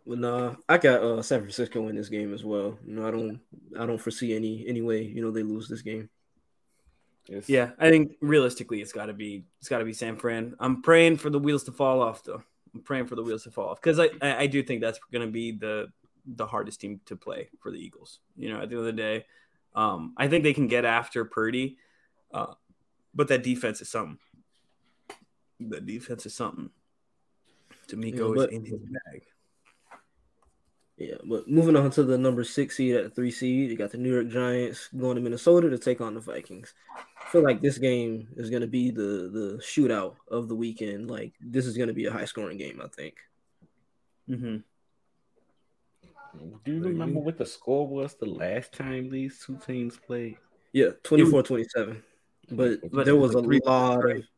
Well, nah, I got uh San Francisco in this game as well. You know, I don't, I don't foresee any any way you know they lose this game. It's- Yeah, I think realistically, it's got to be it's got to be San Fran. I'm praying for the wheels to fall off, though. I'm praying for the wheels to fall off because I, I do think that's going to be the the hardest team to play for the Eagles. You know, at the end of the day, um, I think they can get after Purdy, uh, but that defense is something. That defense is something. DeMeco Yeah, but- is in his bag. Yeah, but moving on to the number six seed at the three seed, you got the New York Giants going to Minnesota to take on the Vikings. I feel like this game is going to be the the shootout of the weekend. Like this is going to be a high scoring game, I think. hmm Do you remember what the score was the last time these two teams played? Yeah, 24-27. But But there was a three lot points, right? of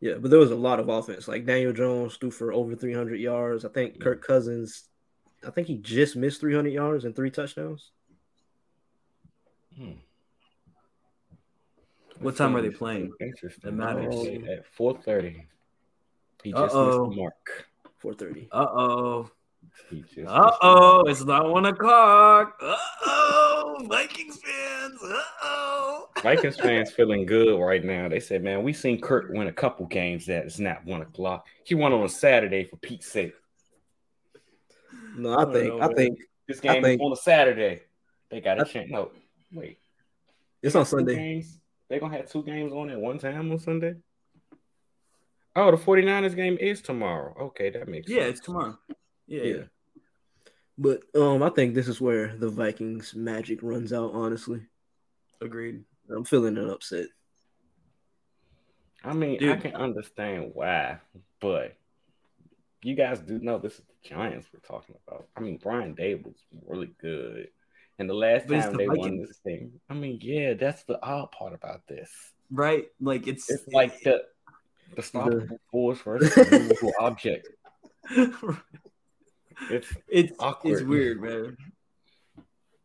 yeah, but there was a lot of offense. Like Daniel Jones threw for over 300 yards. I think Kirk Cousins, I think he just missed 300 yards and three touchdowns. Hmm. What time are they playing? Interesting. That matters. They play At 4:30. He just Uh-oh. missed the mark. 430. Uh oh. He just missed Uh oh. It's not one o'clock. Uh oh. Vikings fans. Uh oh. Vikings fans feeling good right now. They said, "Man, we seen Kirk win a couple games that it's not one o'clock. He won on a Saturday for Pete's sake. No, I don't think know, I man. think This game think- is on a Saturday. They got a I- chance. No, wait. it's on Sunday. games? They gonna have two games on at one time on Sunday. Oh, the 49ers game is tomorrow. Okay, that makes Yeah, sense. it's tomorrow. Yeah. Yeah. But um, I think this is where the Vikings magic runs out. Honestly, Agreed. I'm feeling an upset. I mean, I Dude. can understand why, but you guys do know this is the Giants we're talking about. I mean, Brian Daboll's really good. And the last time the they won Vikings. this thing, I mean, yeah, that's the odd part about this. Right? Like it's It's like the the stoppable force versus the movable object. It's it's Awkward. it's weird, man.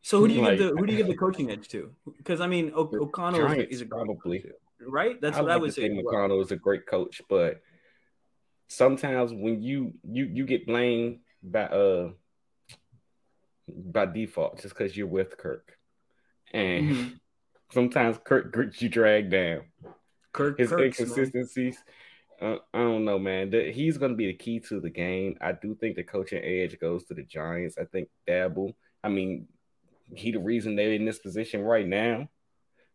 So who do you Like- give the who do you give the coaching edge to? Because I mean, o- O'Connell is, is a great probably. coach, right. That's I what I like would to say. think as well. McConnell is a great coach, but sometimes when you you you get blamed by uh by default just because you're with Kirk, and Mhm. sometimes Kirk gets you dragged down. Kirk, His Kirk's, inconsistencies. Uh, I don't know, man. The- he's going to be the key to the game. I do think the coaching edge goes to the Giants. I think Daboll. I mean, he the reason they're in this position right now.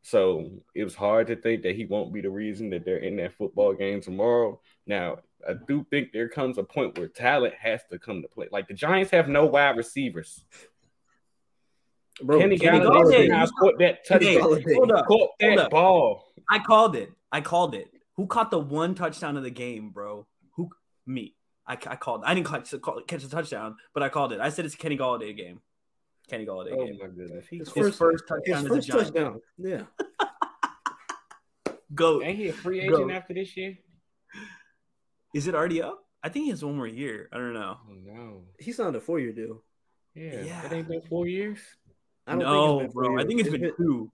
So it was hard to think that he won't be the reason that they're in that football game tomorrow. Now, I do think there comes a point where talent has to come to play. Like the Giants have no wide receivers. Bro, Kenny Golladay Golladay, now he's caught that touchdown. Hold up. Caught hold that up. ball. I called it. I called it. Who caught the one touchdown of the game, bro? Who? Me. I, I called. I didn't catch, catch a touchdown, but I called it. I said it's a Kenny Golladay game. Kenny Golladay Oh game. my goodness. He His His first- first, his touchdown as first touchdown. Yeah. Go. Ain't he a free Go. agent after this year? Is it already up? I think he has one more year. I don't know. Oh no. He signed a four year deal. Yeah. Yeah. It ain't been four years. I don't no, think it's been bro. four I think years. it's been two.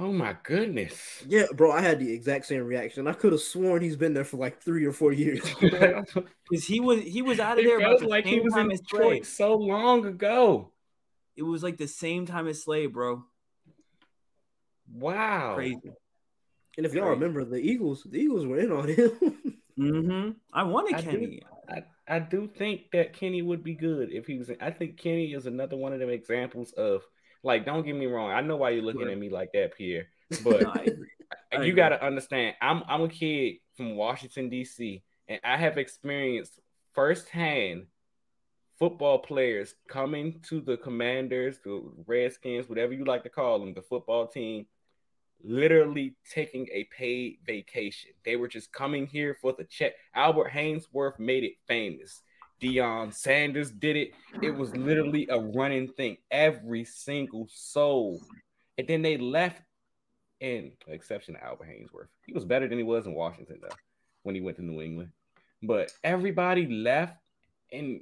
Oh my goodness. Yeah, bro, I had the exact same reaction. I could have sworn he's been there for like three or four years. Because he was he was out of there about the like he was time in as Slay. Detroit so long ago. It was like the same time as Slay, bro. Wow. Crazy. and if y'all Right. remember, the Eagles, the Eagles were in on him. Mm-hmm. I wanted I do- Kenny. I, I do think that Kenny would be good if he was. I think Kenny is another one of them examples of like. Don't get me wrong. I know why you're looking Right. at me like that, Pierre. But No, I agree. I you got to understand. I'm I'm a kid from Washington D.C. and I have experienced firsthand football players coming to the Commanders, the Redskins, whatever you like to call them, the football team, literally taking a paid vacation. They were just coming here for the check. Albert Haynesworth made it famous. Deion Sanders did it. It was literally a running thing. Every single soul. And then they left, and exception to Albert Haynesworth. He was better than he was in Washington, though, when he went to New England. But everybody left and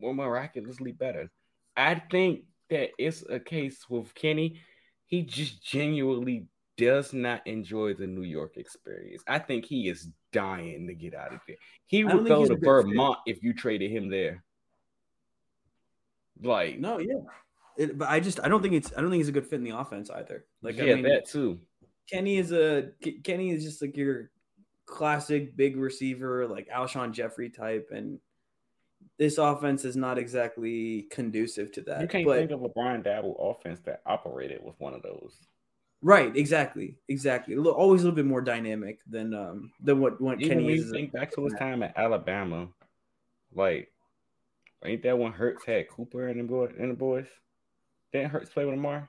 were miraculously better. I think that it's a case with Kenny. He just genuinely does not enjoy the New York experience. I think he is dying to get out of there. He would go to good fit. Vermont if you traded him there. Like, No, yeah. It, but I just I don't think it's I don't think he's a good fit in the offense either. Like yeah, I mean, that too. Kenny is a Kenny is just like your classic big receiver, like Alshon Jeffery type, and this offense is not exactly conducive to that. You can't but, think of a Brian Daboll offense that operated with one of those. right, exactly, exactly. A little, always a little bit more dynamic than um than what what Even Kenny when is. you as a- think back to his time at Alabama, like, ain't that when Hurts had Cooper and the boy and the boys? Didn't Hurts play with Lamar?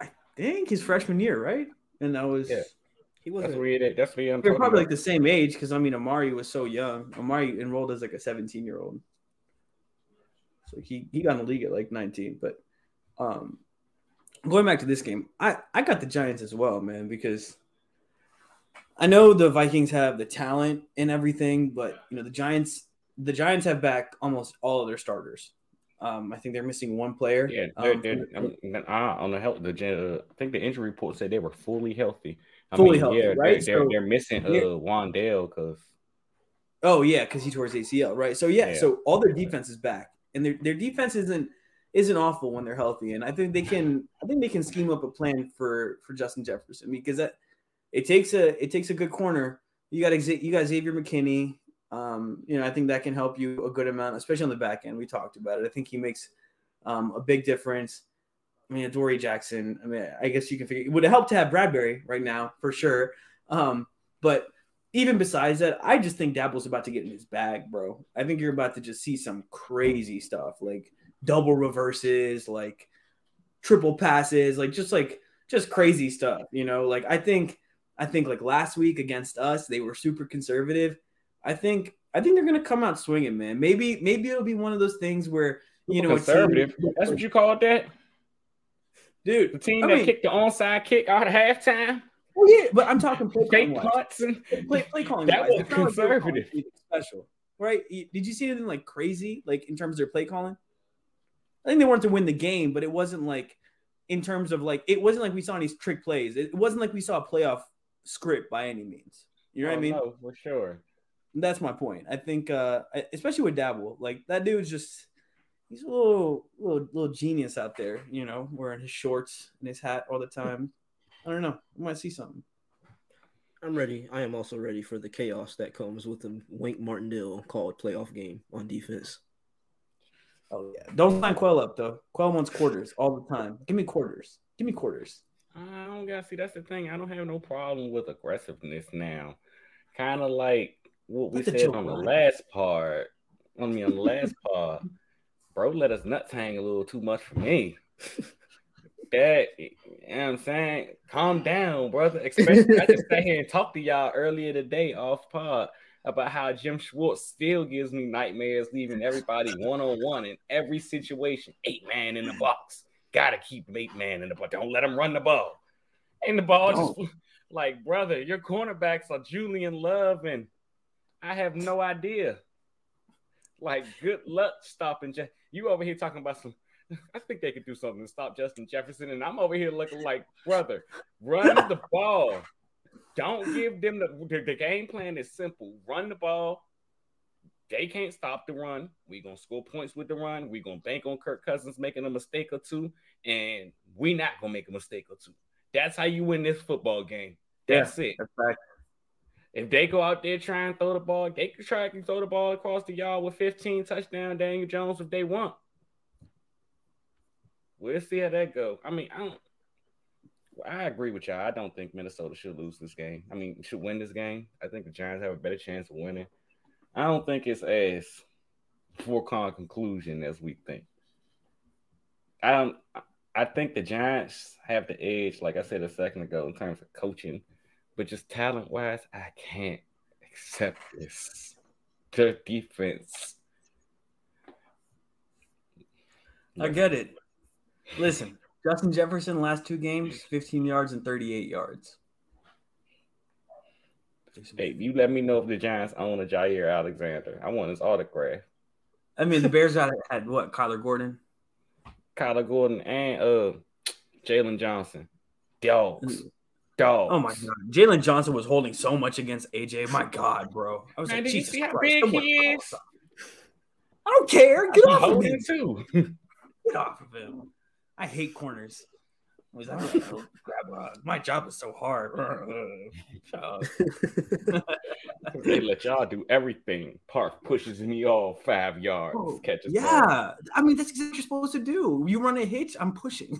I think his freshman year, right? And that was Yeah. He wasn't. where he that's where I'm they're probably like the same age because I mean Amari was so young. Amari enrolled as like a 17 year old, so he he got in the league at like 19. But um, going back to this game, I I got the Giants as well, man, because I know the Vikings have the talent and everything, but you know the Giants the Giants have back almost all of their starters. Um, I think they're missing one player. Yeah, they're, um, they're, I'm, uh, on the health. The uh, I think the injury report said they were fully healthy. I Fully mean, healthy, yeah, right? They're, they're, So- they're missing uh. Wan'Dale because Oh yeah, because he tore his ACL, right? So yeah, Yeah. so all their defense is back, and their their defense isn't isn't awful when they're healthy, and I think they can I think they can scheme up a plan for for Justin Jefferson because that it takes a it takes a good corner. You got you got Xavier McKinney. Um, you know, I think that can help you a good amount, especially on the back end. We talked about it. I think he makes um, a big difference. I mean, Dory Jackson. I mean, I guess you can figure it would help to have Bradberry right now for sure. Um, but even besides that, I just think Daboll's about to get in his bag, bro. I think you're about to just see some crazy stuff like double reverses, like triple passes, like just like just crazy stuff, you know? Like I think I think like last week against us, they were super conservative. I think I think they're gonna come out swinging, man. Maybe maybe it'll be one of those things where you know a team- conservative. That's what you call it. that. Dude, the team I that mean- kicked the onside kick out of halftime, Well, yeah, but I'm talking play calling punts, and play, play calling. That was conservative. special, right? Did you see anything like crazy, like in terms of their play calling? I think they wanted to win the game, but it wasn't like in terms of like it wasn't like we saw any trick plays. It wasn't like we saw a playoff script by any means. You know what I Oh, mean? no, for sure. That's my point. I think, uh, especially with Daboll, like that dude's just he's a little, little, little genius out there. You know, wearing his shorts and his hat all the time. I don't know. We might see something. I'm ready. I am also ready for the chaos that comes with the Wink Martindale called playoff game on defense. Oh yeah. Don't sign Quell up though. Quell wants quarters all the time. Give me quarters. Give me quarters. I don't gotta see. That's the thing. I don't have no problem with aggressiveness now. Kind of like what we Let said on the ride. last part. I mean, on the last part, bro, let us nuts hang a little too much for me. That, you know what I'm saying? Calm down, brother. Especially, I just sat here and talked to y'all earlier today off pod about how Jim Schwartz still gives me nightmares, leaving everybody one on one in every situation. Eight man in the box. Gotta keep eight man in the box. Don't let him run the ball. And the ball just like, brother, your cornerbacks are Julian Love, and I have no idea. Like, good luck stopping. Je- you over here talking about some. I think they could do something to stop Justin Jefferson, and I'm over here looking like, brother, run the ball. Don't give them the, the the game plan is simple. Run the ball. They can't stop the run. We're gonna score points with the run. We're gonna bank on Kirk Cousins making a mistake or two, and we not gonna make a mistake or two. That's how you win this football game. That's it. That's fact. If they go out there trying to throw the ball, they can try and throw the ball across the yard with 15 touchdown Daniel Jones if they want. We'll see how that go. I mean, I don't. I agree with y'all. I don't think Minnesota should lose this game. I mean, should win this game. I think the Giants have a better chance of winning. I don't think it's as foregone conclusion as we think. I don't. I think the Giants have the edge, like I said a second ago, in terms of coaching, but just talent wise, I can't accept this. Their defense. I get it. Listen, Justin Jefferson last two games, 15 yards and 38 yards. Hey, you let me know if the Giants own a Jaire Alexander. I want his autograph. I mean, the Bears had, had what? Kyler Gordon. Kyler Gordon and uh Jaylon Johnson. Dogs. Dogs. Oh my god, Jaylon Johnson was holding so much against AJ. My god, bro. I was Man, like, did you Jesus Christ, big he is? I don't care. Get off of holding him. too. Get off of him. I hate corners. I was like, "Oh, grab, my job is so hard. They let y'all do everything. Park pushes me all five yards. Oh, catches ball. Yeah, I mean that's exactly what you're supposed to do. You run a hitch, I'm pushing.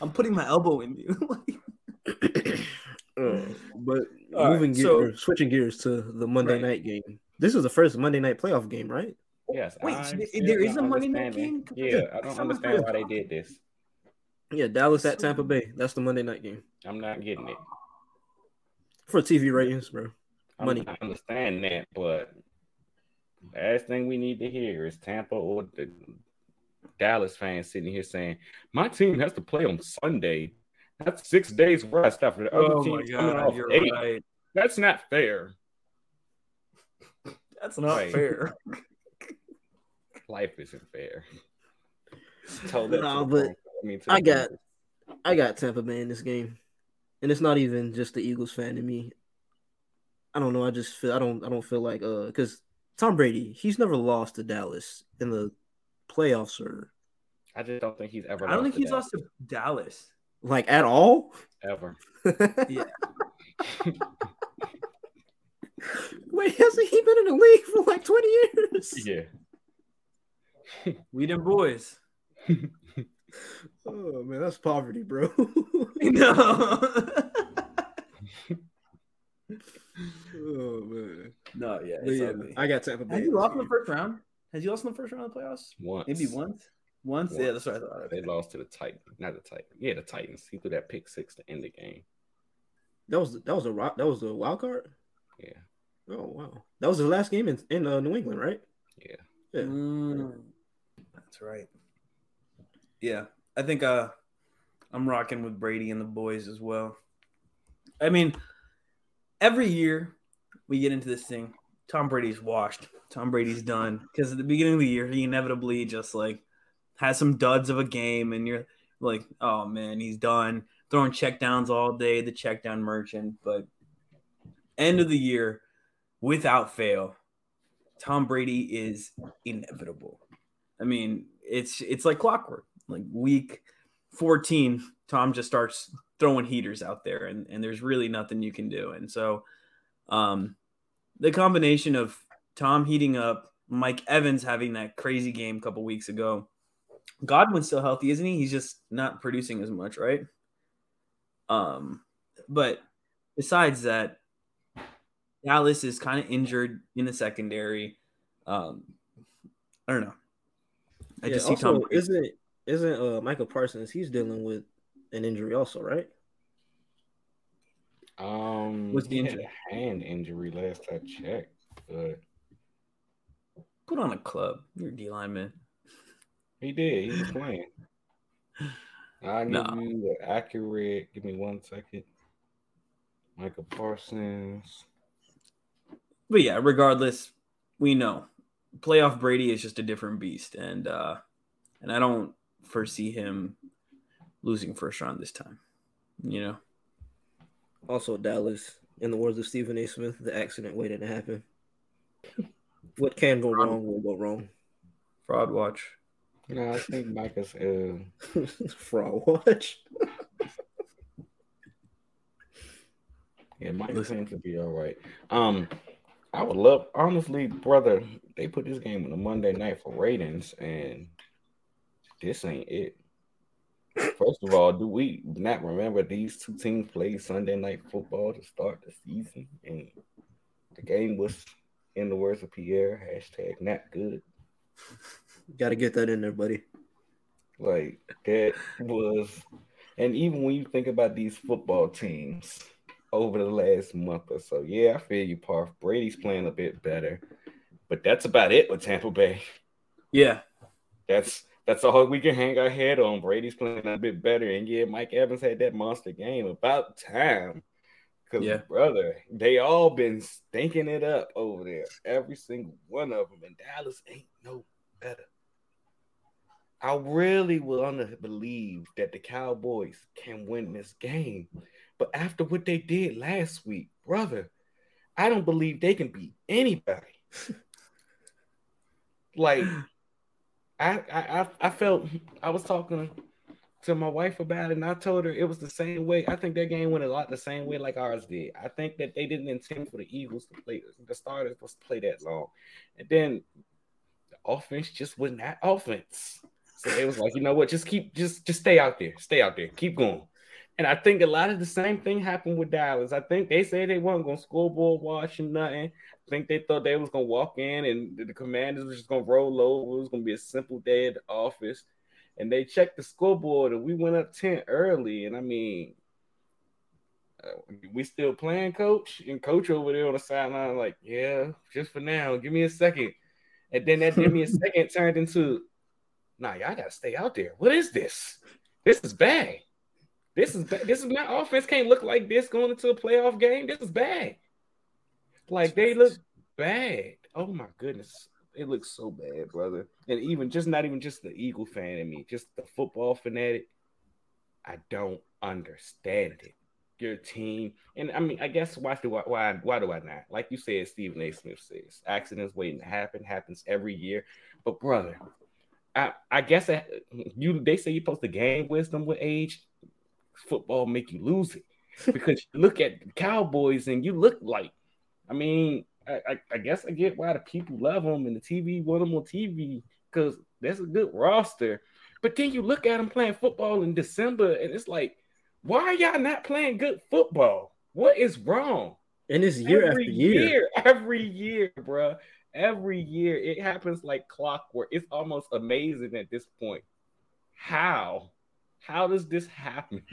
I'm putting my elbow in you. Uh, but All right, moving gear, so- switching gears to the Monday Right. night game. This is the first Monday night playoff game, right? Yes. Wait, so there is a Monday night game? Yeah, I I don't thought it was understand why they did this. Yeah, Dallas at Tampa Bay. That's the Monday night game I'm not getting it. for TV ratings, bro. I Money. I understand that, but the last thing we need to hear is Tampa or the Dallas fans sitting here saying, "My team has to play on Sunday. That's six days rest after the other Oh team my coming god, off you're eight. right. That's not fair. That's not Right. fair. Life isn't fair." Told No, but phone. I, mean, I got- people. I got Tampa Bay in this game, and it's not even just the Eagles fan in me. I don't know. I just feel I don't I don't feel like uh because Tom Brady he's never lost to Dallas in the playoffs or I just don't think he's ever. I don't think he's that, lost to Dallas. like at all. ever. Yeah. Wait, hasn't he been in the league for like twenty years? Yeah. We them boys. Oh man, that's poverty, bro. No. oh man. no, yeah, yeah. I got Tampa Bay. Has he in lost in the first round? Has he lost in the first round of the playoffs? Once. Maybe once. Once? Yeah, that's what I thought. They lost to the Titans. Not the Titans. Yeah, the Titans. He threw that pick six to end the game. That was that was a rock. That was the wild card. Yeah. Oh wow, that was the last game in in uh, New England, right? Yeah. Yeah. Mm, that's right. Yeah, I think uh, I'm rocking with Brady and the boys as well. I mean, every year we get into this thing. Tom Brady's washed. Tom Brady's done because at the beginning of the year he inevitably just like has some duds of a game, and you're like, oh man, he's done throwing checkdowns all day, the checkdown merchant. But end of the year, without fail, Tom Brady is inevitable. I mean, it's it's like clockwork. Like week 14, Tom just starts throwing heaters out there and, and there's really nothing you can do. And so um the combination of Tom heating up, Mike Evans having that crazy game a couple weeks ago. Godwin's still healthy, isn't he? He's just not producing as much, right? Um, but besides that, Dallas is kind of injured in the secondary. Um, I don't know. I Yeah, just see also, Tom. Brady. isn't isn't uh Micah Parsons? He's dealing with an injury also, right? Um, What's the he had injury? a hand injury last I checked, but Put on a club. You're a D lineman. he did. He was playing. I give No. you the accurate. Give me one second. Micah Parsons. But yeah, regardless, we know playoff Brady is just a different beast, and uh, and I don't foresee him losing first round this time. You know, Also, Dallas. In the words of Stephen A. Smith, the accident waiting to happen. What can go wrong will go wrong. fraud watch. No, I think Micah's. Uh, Fraud watch. Yeah, Mike Listen. seems to be all right. Um, I would love, honestly, brother. They put this game on a Monday night for ratings, and this ain't it. First of all, do we not remember these two teams played Sunday night football to start the season? And the game was, in the words of Pierre, hashtag not good. Got to get that in there, buddy. Like that was, and even when you think about these football teams over the last month or so, yeah, I feel you, Parth. Brady's playing a bit better, but that's about it with Tampa Bay. Yeah, That's that's all we can hang our head on. Brady's playing a bit better, and yeah, Mike Evans had that monster game. About time, because Yeah. brother, they all been stinking it up over there. Every single one of them, and Dallas ain't no better. I really want to believe that the Cowboys can win this game, but after what they did last week, brother, I don't believe they can beat anybody. like I, I I- I felt I was talking to my wife about it, and I told her it was the same way. I think their game went a lot the same way like ours did. I think that they didn't intend for the Eagles to play the starters was to play that long, and then the offense just wasn't that offense. So they was like, you know what, just keep just just stay out there, stay out there, keep going. And I think a lot of the same thing happened with Dallas. I think they said they weren't gonna scoreboard watch and nothing. I think they thought they was gonna walk in and the commanders was just gonna roll over. It was gonna be a simple day at the office. And they checked the scoreboard and we went up 10 early. And I mean, uh, we still playing, coach. And coach over there on the sideline, like, yeah, just for now. Give me a second. And then that give me a second turned into, nah, y'all gotta stay out there. What is this? This is bad. This is bad. This is my offense can't look like this going into a playoff game. This is bad. Like they look bad. Oh my goodness. It looks so bad, brother. And even just not even just the Eagle fan in me, just the football fanatic. I don't understand it. Your team, and I mean, I guess why do I why why do I not? Like you said, Stephen A. Smith says, accidents waiting to happen happens every year. But brother, I I guess I, you they say you're supposed to gain wisdom with age. Football make you lose it because you look at Cowboys and you look like, I mean, I, I, I guess I get why the people love them and the TV want them on TV because that's a good roster. But then you look at them playing football in December and it's like, why are y'all not playing good football? What is wrong? And it's year every after year. every year, bro. Every year it happens like clockwork. It's almost amazing at this point. How? How does this happen?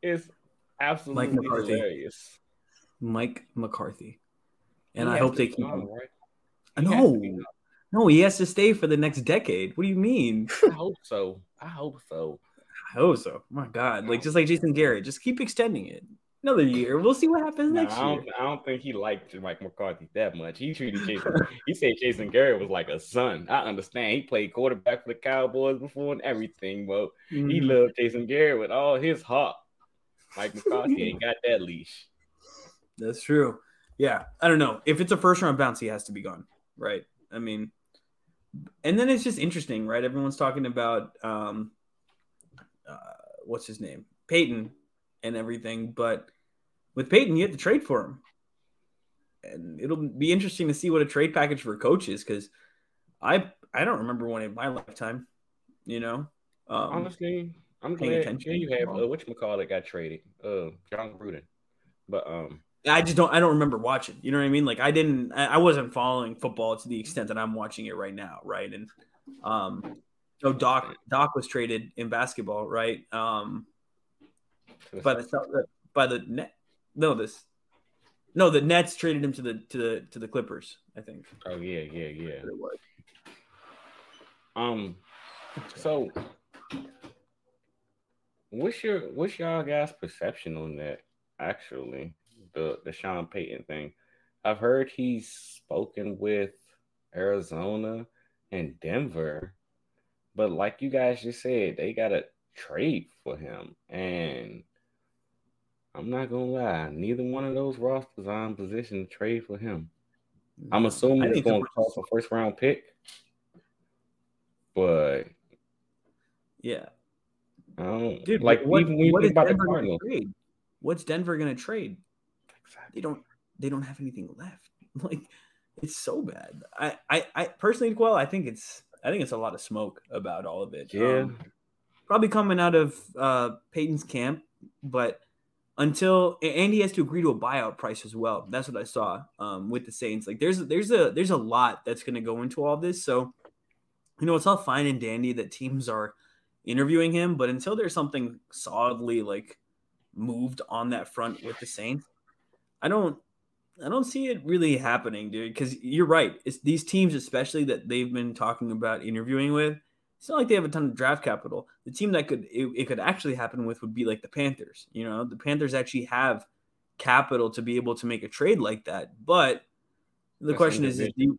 It's absolutely hilarious. Mike McCarthy, and He I hope they keep him. right? He has No, no, he has to stay for the next decade. What do you mean? I hope so. I hope so. I hope so. My God, like just like Jason Garrett, just keep extending it another year. We'll see what happens No, next I year. don't. I don't think he liked Mike McCarthy that much. He treated Jason. he said Jason Garrett was like a son. I understand. He played quarterback for the Cowboys before and everything, but he Mhm. loved Jason Garrett with all his heart. Mike McCarthy ain't got that leash. That's true. Yeah, I don't know if it's a first round bounce, he has to be gone, right? I mean, and then it's just interesting, right? Everyone's talking about um, uh, what's his name, Payton, and everything, but with Payton, you have to trade for him, and it'll be interesting to see what a trade package for a coach is because I I don't remember one in my lifetime, you know. Um, Honestly, I'm paying glad attention. yeah, you have uh, which McCall got traded, uh, Jon Gruden, but um, I just don't. I don't remember watching. You know what I mean? Like I didn't. I, wasn't following football to the extent that I'm watching it right now, right? And um, so Doc Doc was traded in basketball, right? Um, by the by the net. No, this. No, the Nets traded him to the to the to the Clippers. I think. oh yeah, yeah, yeah. Um, so what's your what's y'all guys' perception on that? Actually, the the Sean Payton thing. I've heard he's spoken with Arizona and Denver, but like you guys just said, they got to trade for him, and I'm not gonna lie, neither one of those rosters are in position to trade for him. I'm assuming it's gonna cost a first round pick, but Yeah, I don't dude. like what, even when you what think about Denver gonna Cardinals. trade? what's Denver going to trade? They don't. They don't have anything left. Like it's so bad. I, I, I personally, well, I think it's. I think it's a lot of smoke about all of it. Yeah. Um, probably coming out of uh, Payton's camp, but until and he has to agree to a buyout price as well. That's what I saw um, with the Saints. Like there's there's a there's a lot that's going to go into all this. So you know it's all fine and dandy that teams are interviewing him, but until there's something solidly like moved on that front with the Saints, I don't I don't see it really happening, dude. Because you're right. It's these teams, especially that they've been talking about interviewing with. It's not like they have a ton of draft capital. The team that could it, it could actually happen with would be like the Panthers. You know, the Panthers actually have capital to be able to make a trade like that. But the That's question is, is do you,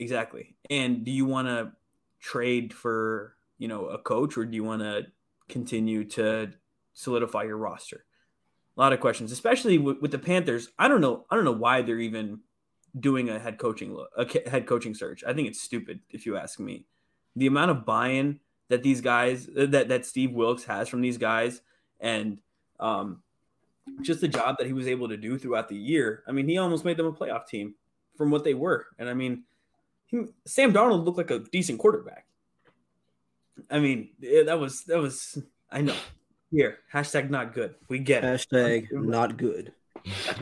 exactly. And do you want to trade for you know a coach, or do you want to continue to solidify your roster? A lot of questions, especially with, with the Panthers. I don't know. I don't know why they're even doing a head coaching a head coaching search. I think it's stupid if you ask me. The amount of buy-in that these guys that that Steve Wilks has from these guys and um just the job that he was able to do throughout the year. I mean, he almost made them a playoff team from what they were. And I mean, he, Sam Darnold looked like a decent quarterback. I mean, that was that was I know. Here, hashtag not good. We get it. Hashtag not good.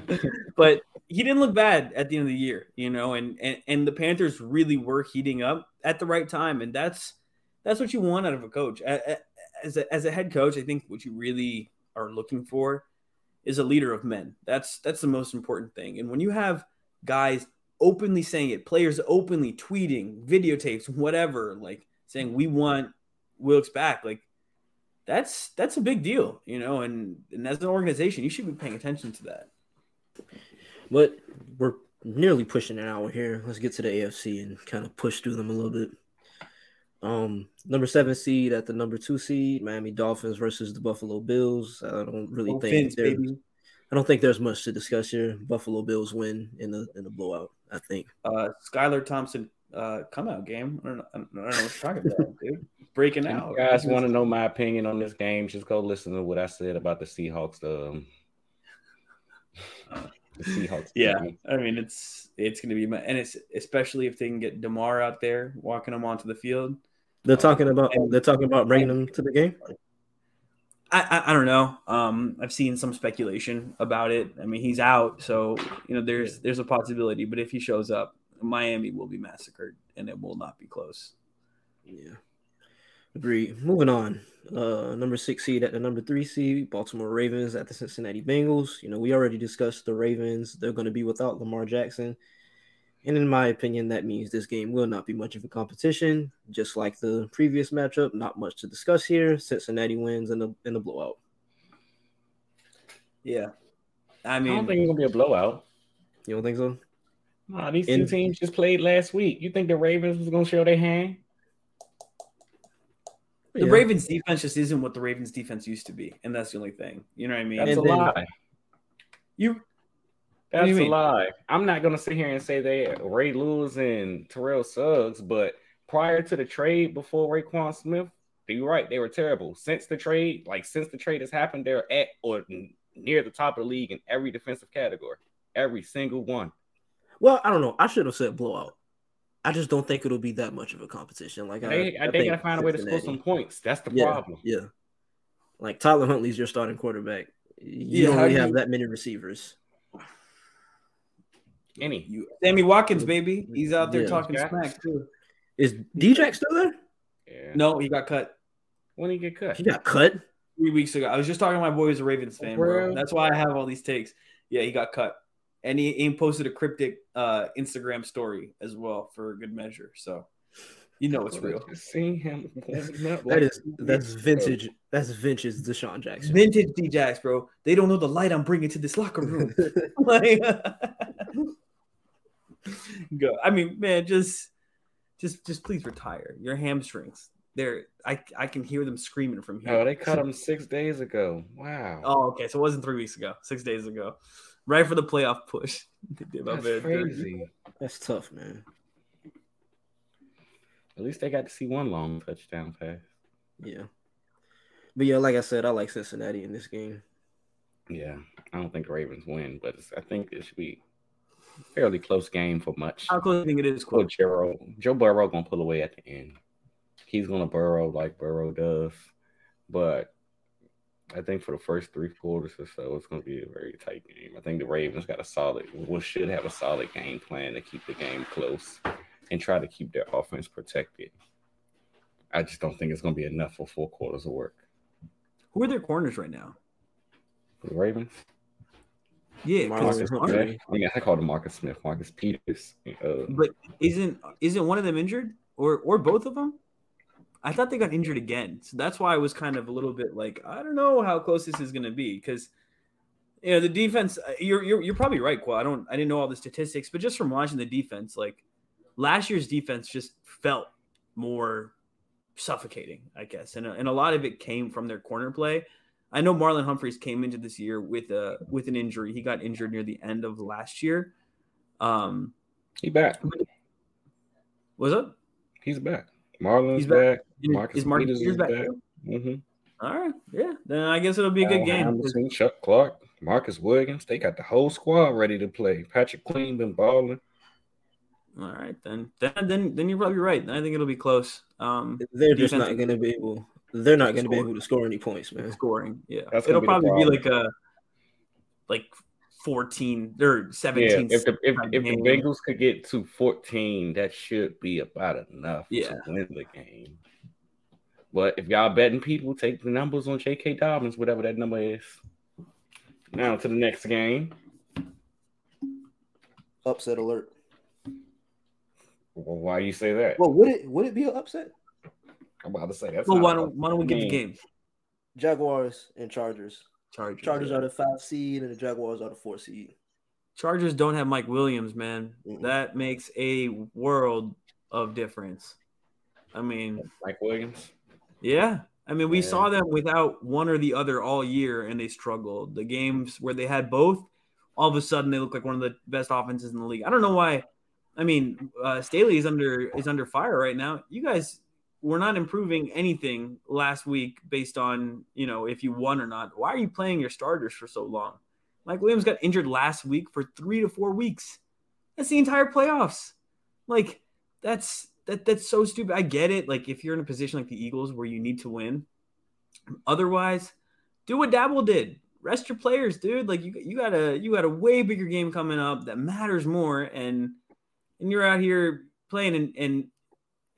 but he didn't look bad at the end of the year, you know, and, and and the Panthers really were heating up at the right time, and that's that's what you want out of a coach. As a, as a head coach, I think what you really are looking for is a leader of men. That's that's the most important thing. And when you have guys openly saying it, players openly tweeting, videotapes, whatever, like saying we want Wilks back, like that's that's a big deal, you know. And and as an organization, you should be paying attention to that. But we're nearly pushing an hour here. Let's get to the AFC and kind of push through them a little bit. Um, number seven seed at the number two seed, Miami Dolphins versus the Buffalo Bills. I don't really Go think there's, baby. I don't think there's much to discuss here. Buffalo Bills win in the in the blowout. I think. Uh, Skylar Thompson uh, come out game. I don't know, I don't know what you're talking about, dude. Breaking out. you guys want to know my opinion on this game, just go listen to what I said about the Seahawks. Um, the Seahawks. Yeah, game. I mean it's it's gonna be, my, and it's especially if they can get Damar out there walking them onto the field. They're talking about and- they're talking about bringing them to the game. I, I I don't know. Um, I've seen some speculation about it. I mean, he's out, so you know there's there's a possibility. But if he shows up, Miami will be massacred, and it will not be close. Yeah. Agreed. Moving on. Uh number six seed at the number three seed, Baltimore Ravens at the Cincinnati Bengals. You know, we already discussed the Ravens. They're going to be without Lamar Jackson. And in my opinion, that means this game will not be much of a competition. Just like the previous matchup, not much to discuss here. Cincinnati wins in the in the blowout. Yeah, I mean, I mean, don't think it's gonna be a blowout. You don't think so? Nah, these In- two teams just played last week. You think the Ravens was gonna show their hand? the Yeah. Ravens defense just isn't what the Ravens defense used to be, and that's the only thing. You know what I mean? That's And a then- lie. you That's you a mean? lie. I'm not gonna sit here and say they Ray Lewis and Terrell Suggs, but prior to the trade, before Roquan Smith, you're right, they were terrible. Since the trade, like since the trade has happened, they're at or near the top of the league in every defensive category, every single one. Well, I don't know. I should have said blowout. I just don't think it'll be that much of a competition. Like They, I, I they think gotta find a way to score some points. That's the yeah, problem. Yeah. Like Tyler Huntley's your starting quarterback. You Yeah, don't really do have you- that many receivers. Any you Sammy Watkins, baby, he's out there Yeah. talking Yeah. smack too. Is DJ still there? yeah. No, he got cut When did he get cut? He got cut. three weeks ago. I was just talking to my boy who's a Ravens fan, bro. Bro. That's why I have all these takes. Yeah, he got cut, and he, he posted a cryptic uh, Instagram story as well for good measure. So you know it's real. Seeing him. That is that's vintage. That's vintage DeSean Jackson. Vintage D-Jax, bro. They don't know the light I'm bringing to this locker room. like, go. I mean, man, just, just, just please retire. Your hamstrings. They're. I, I can hear them screaming from here. Oh, they cut him six days ago. Wow. Oh, okay. So it wasn't three weeks ago. Six days ago, right for the playoff push. They did my That's dude. crazy. That's tough, man. At least they got to see one long touchdown pass. Yeah. But yeah, like I said, I like Cincinnati in this game. Yeah, I don't think Ravens win, but it's, I think it should be a fairly close game for much. How close do you think it is? Well, Close. Joe, Joe Burrow gonna pull away at the end. He's gonna burrow like Burrow does, but I think for the first three quarters or so, it's gonna be a very tight game. I think the Ravens got a solid, well, should have a solid game plan to keep the game close and try to keep their offense protected. I just don't think it's gonna be enough for four quarters of work. Who are their corners right now? For the Ravens, Yeah, 'cause Marcus Hunter- Humphrey. I mean, I call him Marcus Smith, Marcus Peters. Uh, but isn't isn't one of them injured or or both of them? I thought they got injured again, so that's why I was kind of a little bit like I don't know how close this is going to be because you know the defense. uh, You're, you're you're probably right, Qua. I don't I didn't know all the statistics, but just from watching the defense, like last year's defense just felt more suffocating, I guess, and a, and a lot of it came from their corner play. I know Marlon Humphreys came into this year with a with an injury. He got injured near the end of last year. Um, he back. was it? He's back. Marlon's He's back. back. Marcus is Marcus Peters Peters is back? back. Mm-hmm. All right, yeah. Then I guess it'll be a good Al game. Hamilton, Chuck Clark, Marcus Williams. They got the whole squad ready to play. Patrick Queen been balling. All right, then then then then you're probably right. I think it'll be close. Um, They're just not going to be able. They're not going to be Score. able to score any points, man. scoring, yeah, That's it'll be probably be, like a like fourteen or Yeah, seventeen. if the if, if the. Bengals could get to 14, that should be about enough Yeah. to win the game. But if y'all betting people, take the numbers on J.K. Dobbins, whatever that number is. Now to the next game. Upset alert. Well, why you say that? Well, would it would it be an upset? I'm about to say that. well, why don't why don't we get the game. game? Jaguars and Chargers. Chargers. Chargers yeah. are the five seed, and the Jaguars are the four seed. Chargers don't have Mike Williams, man. Mm-mm. That makes a world of difference. I mean, Mike Williams. Yeah. I mean, we Yeah. saw them without one or the other all year and they struggled. The games where they had both, all of a sudden they look like one of the best offenses in the league. I don't know why. I mean, uh, Staley is under is under fire right now. You guys were not improving anything last week based on, you know, if you won or not. Why are you playing your starters for so long? Mike Williams got injured last week for 3 to 4 weeks. That's the entire playoffs. Like that's that that's so stupid. I get it. Like if you're in a position like the Eagles where you need to win, otherwise, do what Daboll did. Rest your players, dude. Like you you got a you got a way bigger game coming up that matters more, and and you're out here playing and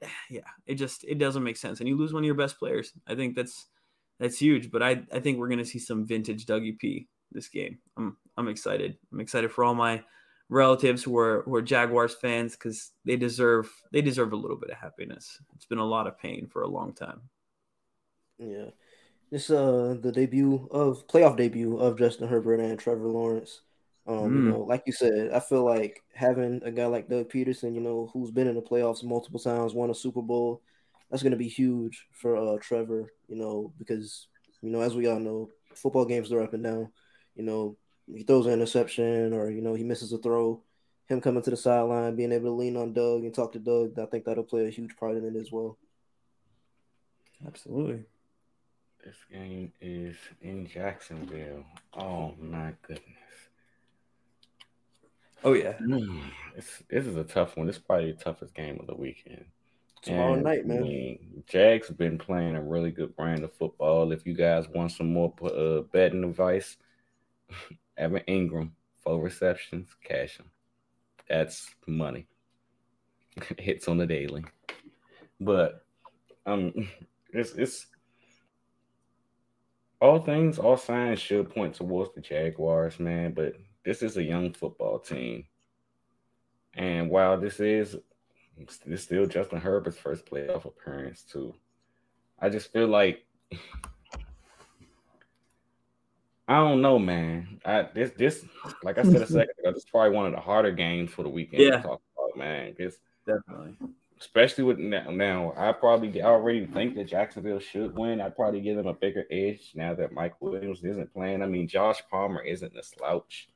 yeah, it just it doesn't make sense. And you lose one of your best players. I think that's that's huge. But I I think we're gonna see some vintage Dougie P this game. I'm I'm excited. I'm excited for all my relatives who are who are Jaguars fans because they deserve they deserve a little bit of happiness. It's been a lot of pain for a long time. Yeah. This uh the debut of playoff debut of Justin Herbert and Trevor Lawrence. Um, you Mm. know, like you said, I feel like having a guy like Doug Pederson, you know, who's been in the playoffs multiple times, won a Super Bowl, that's gonna be huge for uh Trevor, you know, because you know, as we all know, football games are up and down. You know, he throws an interception or you know, he misses a throw. Him coming to the sideline, being able to lean on Doug and talk to Doug, I think that'll play a huge part in it as well. Absolutely. This game is in Jacksonville. Oh my goodness. Oh yeah. Mm, It's, this is a tough one. This is probably the toughest game of the weekend. Tomorrow And, night, I man. mean, Jags been playing a really good brand of football. If you guys want some more uh, betting advice, Evan Engram, four receptions, cash him. That's money. Hits on the daily. But um, it's it's all things, all signs should point towards the Jaguars, man. But this is a young football team, and while this is this still Justin Herbert's first playoff appearance too, I just feel like I don't know, man. I this this like I said a second ago, this is probably one of the harder games for the weekend Yeah. to talk about, man. Because Definitely. especially with now, now I probably already think that Jacksonville should win. I'd probably give them a bigger edge now that Mike Williams isn't playing. I mean, Josh Palmer isn't a slouch,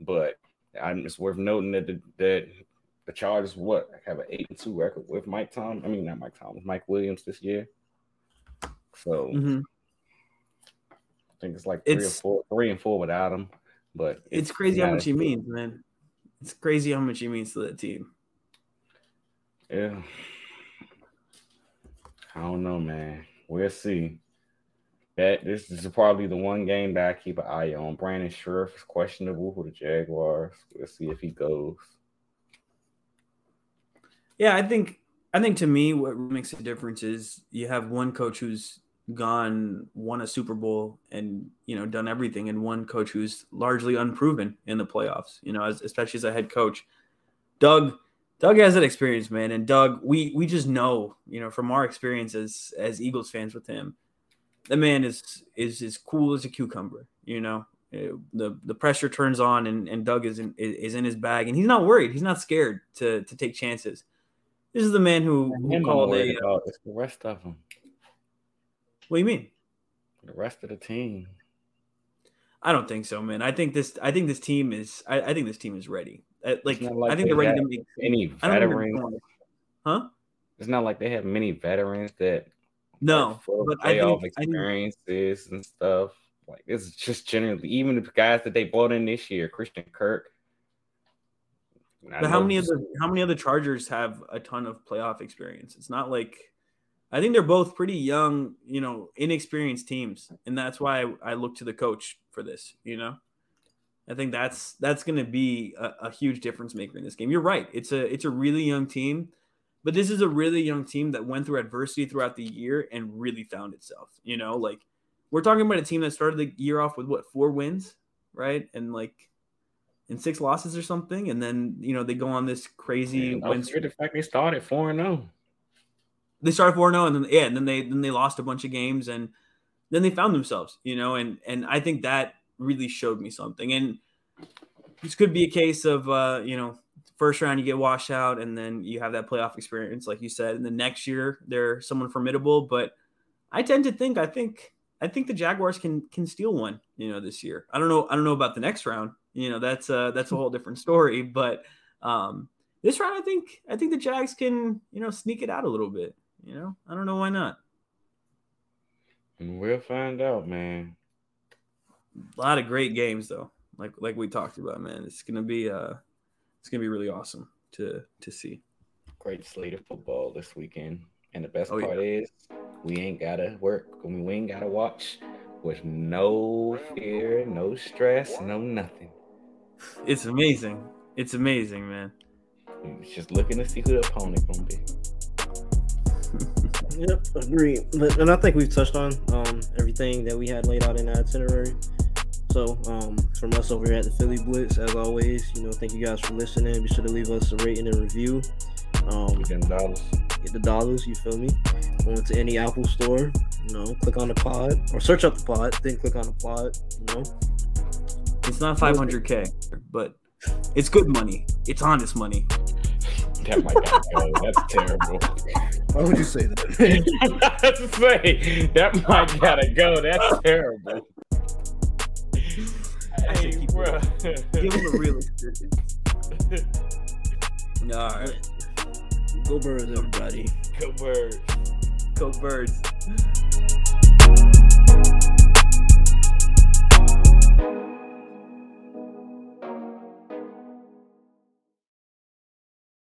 but I'm, it's worth noting that the, that the Chargers what have an eight and two record with Mike Tom. I mean, not Mike Tom, Mike Williams this year. So Mhm. I think it's like three It's- or four, three and four without him. But It's crazy how much he means, man. It's crazy how much he means to that team. Yeah. I don't know, man. We'll see. That this is probably the one game that I keep an eye on. Brandon Scherff is questionable for the Jaguars. We'll see if he goes. Yeah, I think I think to me what makes a difference is you have one coach who's gone won a Super Bowl and you know done everything, and one coach who's largely unproven in the playoffs. You know, as, especially as a head coach, Doug. Doug has that experience, man, and Doug, we we just know, you know, from our experience as as Eagles fans with him, the man is is as cool as a cucumber. You know, Uh, the the pressure turns on, and and Doug is in is in his bag, and he's not worried. He's not scared to to take chances. This is the man who, who called a. It's the rest of them. What do you mean? The rest of the team. I don't think so, man. I think this. I think this team is. I, I think this team is ready. Uh, Like, like I think they they're ready to make. Any I don't think they're veterans? Huh? It's not like they have many veterans that No, like, but I playoff think. I think experiences and stuff. Like it's just generally even the guys that they brought in this year, Christian Kirk. But how many the how many other Chargers have a ton of playoff experience? It's not like I think they're both pretty young, you know, inexperienced teams, and that's why I, I look to the coach for this. You know, I think that's that's going to be a, a huge difference maker in this game. You're right; it's a it's a really young team, but this is a really young team that went through adversity throughout the year and really found itself. You know, like we're talking about a team that started the year off with what four wins, right, and like and six losses or something, and then you know they go on this crazy Man, win the fact they started four and oh. zero. they started 4 0 and then yeah and then they then they lost a bunch of games and then they found themselves you know and and i think that really showed me something and this could be a case of uh you know first round you get washed out and then you have that playoff experience like you said. And the next year they're someone formidable. But i tend to think i think i think the jaguars can can steal one you know this year. I don't know i don't know about the next round. You know that's uh that's a whole different story. But um this round i think i think the jags can you know sneak it out a little bit you know, I don't know why not. And we'll find out, man. A lot of great games though, like like we talked about, man. It's gonna be uh, it's gonna be really awesome to to see. Great slate of football this weekend. And the best Oh, part is we ain't gotta work. I mean, we ain't gotta watch with no fear, no stress, no nothing. It's amazing. It's amazing, man. We just looking to see who the opponent gonna be. Yep, agree. And I think we've touched on um everything that we had laid out in our itinerary. So um from us over here at the Philly Blitz, as always, you know, thank you guys for listening. Be sure to leave us a rating and review. Um Ten dollars. get the dollars, you feel me? Go into any Apple store, you know, click on the pod or search up the pod, then click on the pod, you know. It's not 500k, but it's good money. It's honest money. That might gotta go. That's terrible. Why would you say that? I was to say that might gotta go. That's terrible. I hey, keep bro. Give him a real experience. All right. Go birds, everybody. Go birds. Go birds.